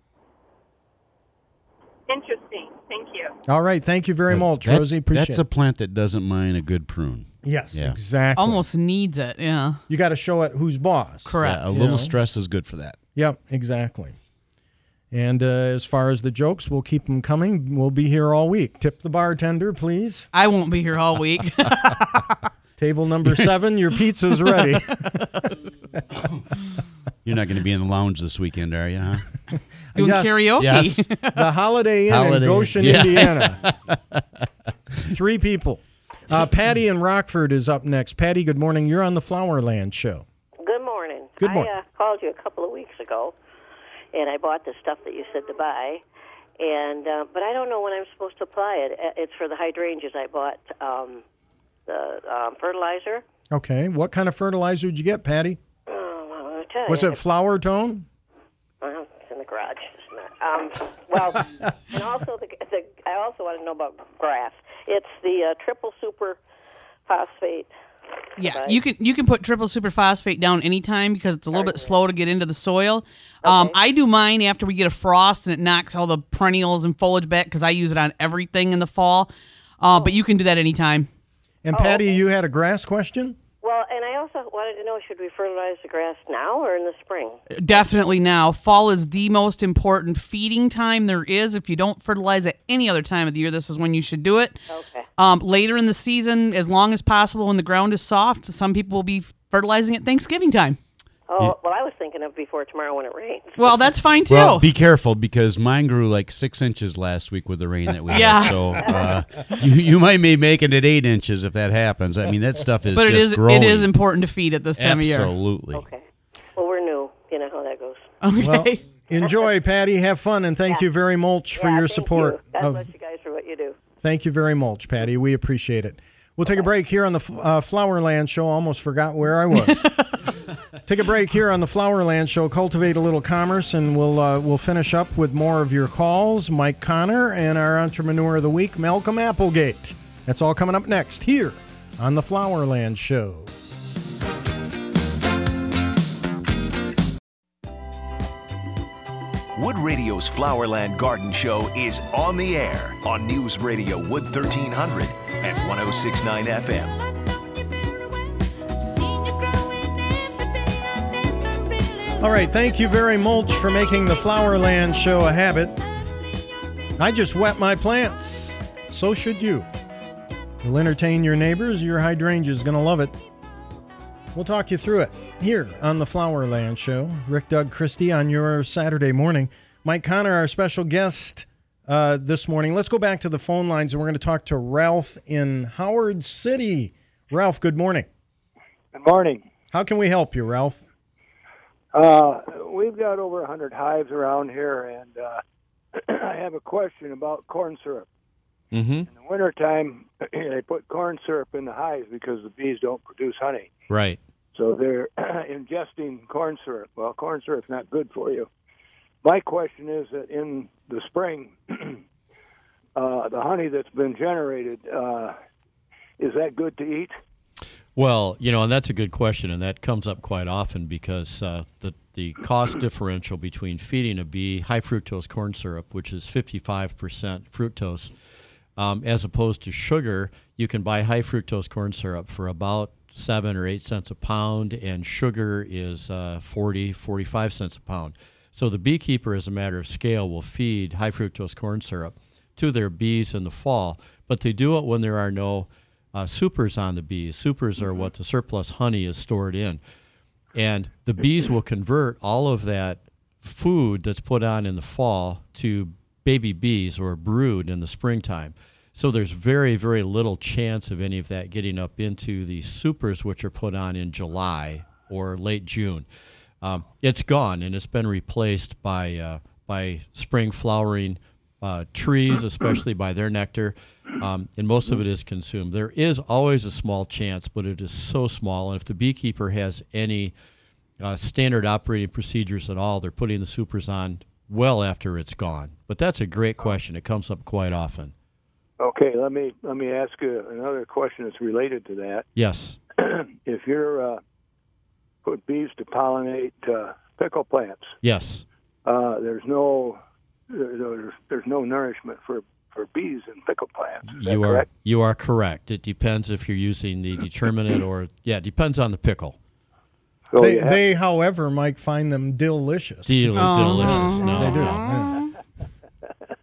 Interesting. Thank you. All right. Thank you very much, That- Rosie. Appreciate that's it. a plant that doesn't mind a good prune. Yes, Yeah. exactly. Almost needs it. Yeah. You got to show it who's boss. Correct. Yeah, a little know? stress is good for that. Yep, exactly. And uh, as far as the jokes, we'll keep them coming. We'll be here all week. Tip the bartender, please. I won't be here all week. [LAUGHS] Table number seven, your pizza's ready. [LAUGHS] You're not going to be in the lounge this weekend, are you? Huh? [LAUGHS] Doing Yes. karaoke. Yes. [LAUGHS] the Holiday Inn Holiday in Inn. Goshen, Yeah. Indiana. [LAUGHS] Three people. Uh, Patty in Rockford is up next. Patty, good morning. You're on the Flowerland show. Good morning. Good morning. I uh, called you a couple of weeks ago, and I bought the stuff that you said to buy, and uh, but I don't know when I'm supposed to apply it. Uh, It's for the hydrangeas. I bought um, the um, fertilizer. Okay. What kind of fertilizer did you get, Patty? Oh, well, tell Was you. it flower tone? Well, it's in the garage. It's not. Um, well, [LAUGHS] and also the, the I also want to know about grass. It's the uh, triple super phosphate. Yeah, right? you can you can put triple superphosphate down anytime because it's a little bit slow to get into the soil. Um, I do mine after we get a frost and it knocks all the perennials and foliage back because I use it on everything in the fall. Uh, But you can do that anytime. And Oh, Patty, you had a grass question? Well, and I also wanted to know: should we fertilize the grass now or in the spring? Definitely now. Fall is the most important feeding time there is. If you don't fertilize at any other time of the year, this is when you should do it. Okay. Um, later in the season, as long as possible when the ground is soft, some people will be fertilizing at Thanksgiving time. Oh, well, I was thinking of before tomorrow when it rains. Well, that's fine too. Well, be careful because mine grew like six inches last week with the rain that we Yeah. had. So uh, you you might be making it eight inches if that happens. I mean, that stuff is. but it just is growing. it is important to feed at this time of year. Absolutely. Okay. Well, we're new. You know how that goes. Okay. Well, [LAUGHS] enjoy, Patty. Have fun, and thank you very much for Yeah, your thank support. You. God of- bless you guys for what you do. Thank you very much, Patty. We appreciate it. We'll take a break here on the uh, Flowerland Show. Almost forgot where I was. [LAUGHS] take a break here on the Flowerland Show. Cultivate a little commerce, and we'll uh, we'll finish up with more of your calls. Mike Connor and our Entrepreneur of the Week, Malcolm Applegate. That's all coming up next here on the Flowerland Show. Wood Radio's Flowerland Garden Show is on the air on News Radio Wood 1300 and 1069 FM. All right, thank you very much for making the Flowerland Show a habit. I just wet my plants. So should you. You'll entertain your neighbors. Your hydrangea is going to love it. We'll talk you through it here on the Flowerland Show. Rick, Doug, Christie on your Saturday morning. Mike Connor, our special guest uh, this morning. Let's go back to the phone lines and we're going to talk to Ralph in Howard City. Ralph, good morning. Good morning. How can we help you, Ralph? Uh, we've got over a 100 hives around here, and uh, [CLEARS THROAT] I have a question about corn syrup. Mm-hmm. In the wintertime, [CLEARS THROAT] they put corn syrup in the hives because the bees don't produce honey. Right. So they're [CLEARS THROAT] ingesting corn syrup. Well, corn syrup's not good for you. My question is that in the spring, uh, the honey that's been generated, uh, is that good to eat? Well, you know, and that's a good question, and that comes up quite often because uh, the the cost differential between feeding a bee high fructose corn syrup, which is 55% fructose, um, as opposed to sugar, you can buy high fructose corn syrup for about seven or eight cents a pound, and sugar is uh, 40, 45 cents a pound. So the beekeeper, as a matter of scale, will feed high fructose corn syrup to their bees in the fall, but they do it when there are no uh, supers on the bees. Supers are what the surplus honey is stored in. And the bees will convert all of that food that's put on in the fall to baby bees or brood in the springtime. So there's very, very little chance of any of that getting up into the supers, which are put on in July or late June. Um, it's gone and it's been replaced by uh, by spring flowering uh, trees, especially by their nectar, um, and most of it is consumed. There is always a small chance, but it is so small. And if the beekeeper has any uh, standard operating procedures at all, they're putting the supers on well after it's gone. But that's a great question. It comes up quite often. Okay, let me let me ask you another question that's related to that. [CLEARS THROAT] Yes. if you're uh, put bees to pollinate uh, pickle plants, Yes. uh, there's no there's, there's no nourishment for, for bees in pickle plants. Is that You are correct? you are correct. It depends if you're using the determinate or yeah, it depends on the pickle. So they, have- they, however, might find them delicious. Del- delicious. No, they do. yeah. [LAUGHS]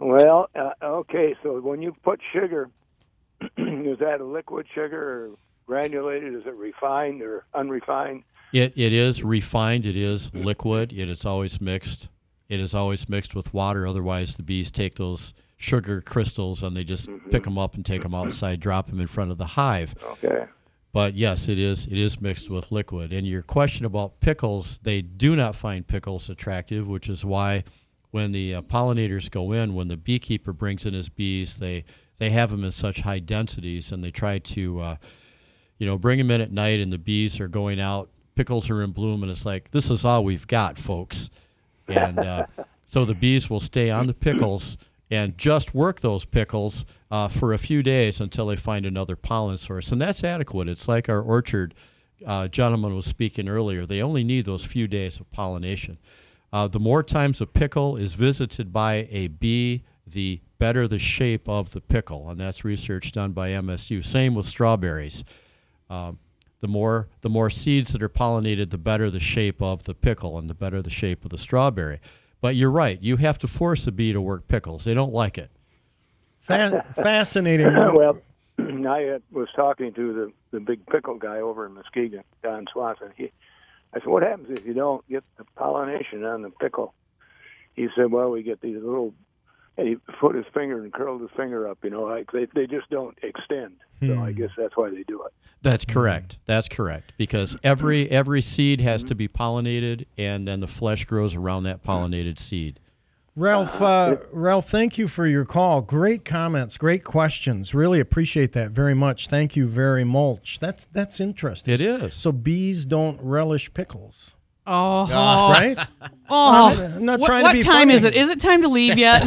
Well, uh, okay. So when you put sugar, [CLEARS THROAT] is that a liquid sugar or granulated? Is it refined or unrefined? It it is refined. It is liquid. Yet It is always mixed. It is always mixed with water. Otherwise, the bees take those sugar crystals and they just pick them up and take them outside, drop them in front of the hive. Okay. But yes, it is it is mixed with liquid. And your question about pickles, they do not find pickles attractive, which is why when the uh, pollinators go in, when the beekeeper brings in his bees, they they have them in such high densities, and they try to, uh, you know, bring them in at night, and the bees are going out. Pickles are in bloom, and it's like this is all we've got, folks. And uh, so the bees will stay on the pickles and just work those pickles uh, for a few days until they find another pollen source, and that's adequate. It's like our orchard uh, gentleman was speaking earlier. They only need those few days of pollination. Uh, the more times a pickle is visited by a bee, the better the shape of the pickle, and that's research done by MSU. Same with strawberries. Um, the more the more seeds that are pollinated, the better the shape of the pickle, and the better the shape of the strawberry. But you're right; you have to force a bee to work pickles. They don't like it. Fa- [LAUGHS] fascinating. well, [CLEARS THROAT] I uh, was talking to the the big pickle guy over in Muskegon, Don Swanson. He, I said, "What happens if you don't get the pollination on the pickle?" He said, "Well, we get these little." And he put his finger and curled his finger up. You know, like they they just don't extend. So I hmm. guess that's why they do it. That's correct. That's correct. Because every every seed has to be mm-hmm. pollinated, and then the flesh grows around that pollinated seed. Ralph, uh, uh Ralph, thank you for your call. Great comments, great questions. Really appreciate that very much. Thank you very much. That's that's interesting. It is. So bees don't relish pickles. Oh, uh, right? [LAUGHS] Oh, I'm not- I'm not what, trying to what be time is it? Is it time to leave yet?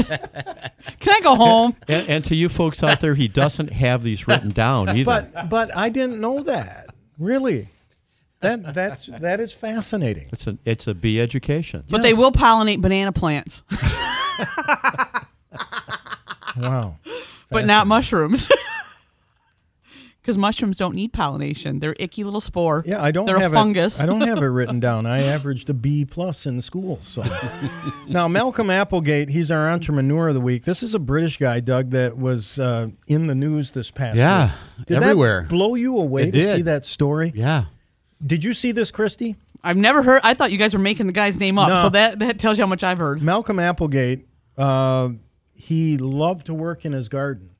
[LAUGHS] Can I go home? And, and to you folks out there, he doesn't have these written down either. But but I didn't know that. Really, that that's that is fascinating. it's a it's a bee education. But they will pollinate banana plants, [LAUGHS] Wow. but not mushrooms. Because mushrooms don't need pollination; they're icky little spore. Yeah, I don't They're have a fungus. It, I don't have it [LAUGHS] written down. I averaged a B plus in school. So [LAUGHS] now Malcolm Applegate, he's our entrepreneur of the week. This is a British guy, Doug, that was uh, in the news this past Yeah, week. Did everywhere. That blow you away It to see that story? Yeah. Did you see this, Christy? I've never heard. I thought you guys were making the guy's name up, No. so that that tells you how much I've heard. Malcolm Applegate, uh, he loved to work in his garden.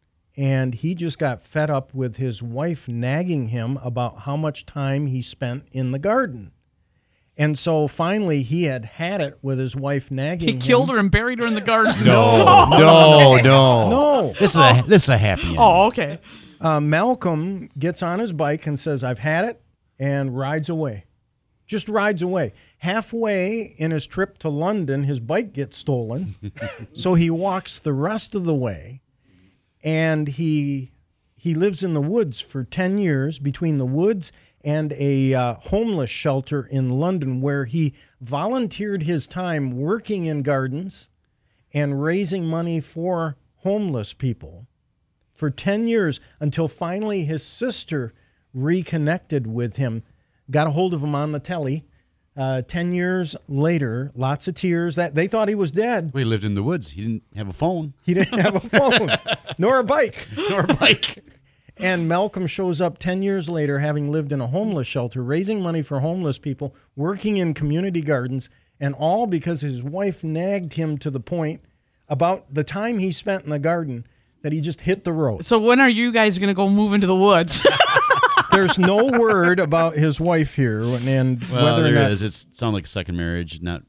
And he just got fed up with his wife nagging him about how much time he spent in the garden. And so finally, he had had it with his wife nagging He him. killed her and buried her in the garden. No, no, no. No. This is a this is a happy end. Oh, okay. Uh, Malcolm gets on his bike and says, I've had it, and rides away. Just rides away. Halfway in his trip to London, his bike gets stolen. [LAUGHS] so he walks the rest of the way and he he lives in the woods for 10 years between the woods and a uh, homeless shelter in London where he volunteered his time working in gardens and raising money for homeless people for 10 years until finally his sister reconnected with him, got a hold of him on the telly. Uh, Ten years later, lots of tears. That they thought he was dead. We lived in the woods. He didn't have a phone. He didn't have a phone, [LAUGHS] nor a bike. Nor a bike. [LAUGHS] And Malcolm shows up 10 years later, having lived in a homeless shelter, raising money for homeless people, working in community gardens, and all because his wife nagged him to the point about the time he spent in the garden that he just hit the road. So when are you guys going to go move into the woods? [LAUGHS] There's no word about his wife here and Well, whether there or not is. It sounded like a second marriage, not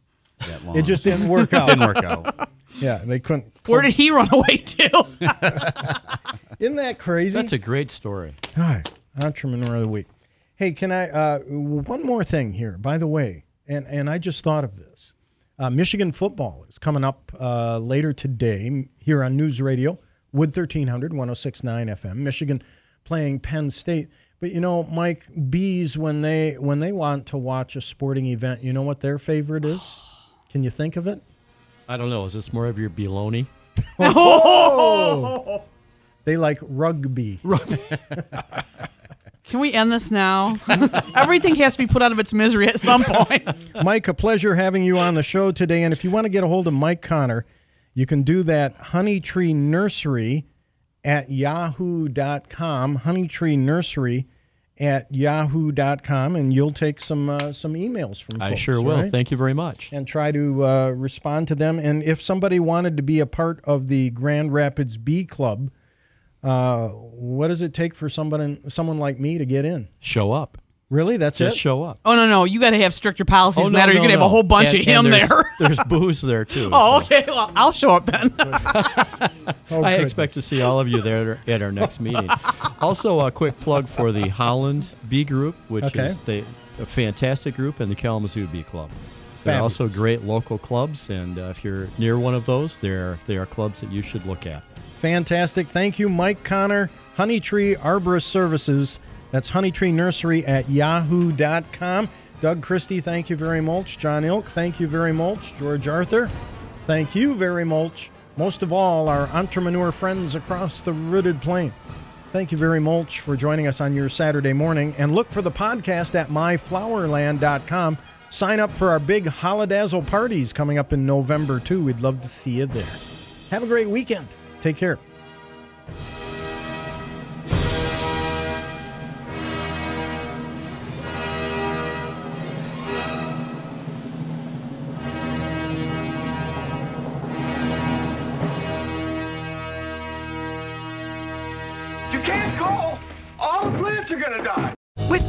that long. it just didn't work out. didn't work out. [LAUGHS] Yeah, they couldn't. Where did he run away to? [LAUGHS] Isn't that crazy? That's a great story. All right, entrepreneur of the week. Hey, can I? Uh, one more thing here, by the way, and and I just thought of this. Uh, Michigan football is coming up uh, later today here on News Radio, Wood 1300, 1069 FM. Michigan playing Penn State. But you know, Mike, bees when they when they want to watch a sporting event, you know what their favorite is? [SIGHS] Can you think of it? I don't know. Is this more of your baloney? Oh! [LAUGHS] They like rugby. [LAUGHS] Can we end this now? [LAUGHS] Everything has to be put out of its misery at some point. Mike, a pleasure having you on the show today. And if you want to get a hold of Mike Connor, you can do that Honey Tree Nursery at yahoo.com. Honey Tree Nursery at yahoo.com. And you'll take some uh, some emails from folks, I sure will. right? Thank you very much. and try to uh, respond to them. And if somebody wanted to be a part of the Grand Rapids Bee Club, uh, what does it take for someone someone like me to get in? Show up. Really? That's Just it? show up. Oh no, no, you got to have stricter policies Oh, than no, that, or you're no, gonna have no. a whole bunch And- of him and there's, there. [LAUGHS] There's booze there too. oh, so. okay. Well, I'll show up then. [LAUGHS] I goodness. expect to see all of you there at our next [LAUGHS] meeting. Also, a quick plug for the Holland Bee Group, which Okay. is the, a fantastic group, and the Kalamazoo Bee Club. They're Fabulous. also great local clubs, and uh, if you're near one of those, they're, they are clubs that you should look at. Fantastic. Thank you, Mike Connor, Honeytree Arborist Services. That's Honeytree Nursery at yahoo.com. Doug Christie, thank you very much. John Ilk, thank you very much. George Arthur, thank you very much. Most of all, our entrepreneur friends across the rooted plain. Thank you very much for joining us on your Saturday morning. And look for the podcast at myflowerland.com. Sign up for our big holidazzle parties coming up in November, too. We'd love to see you there. Have a great weekend. Take care.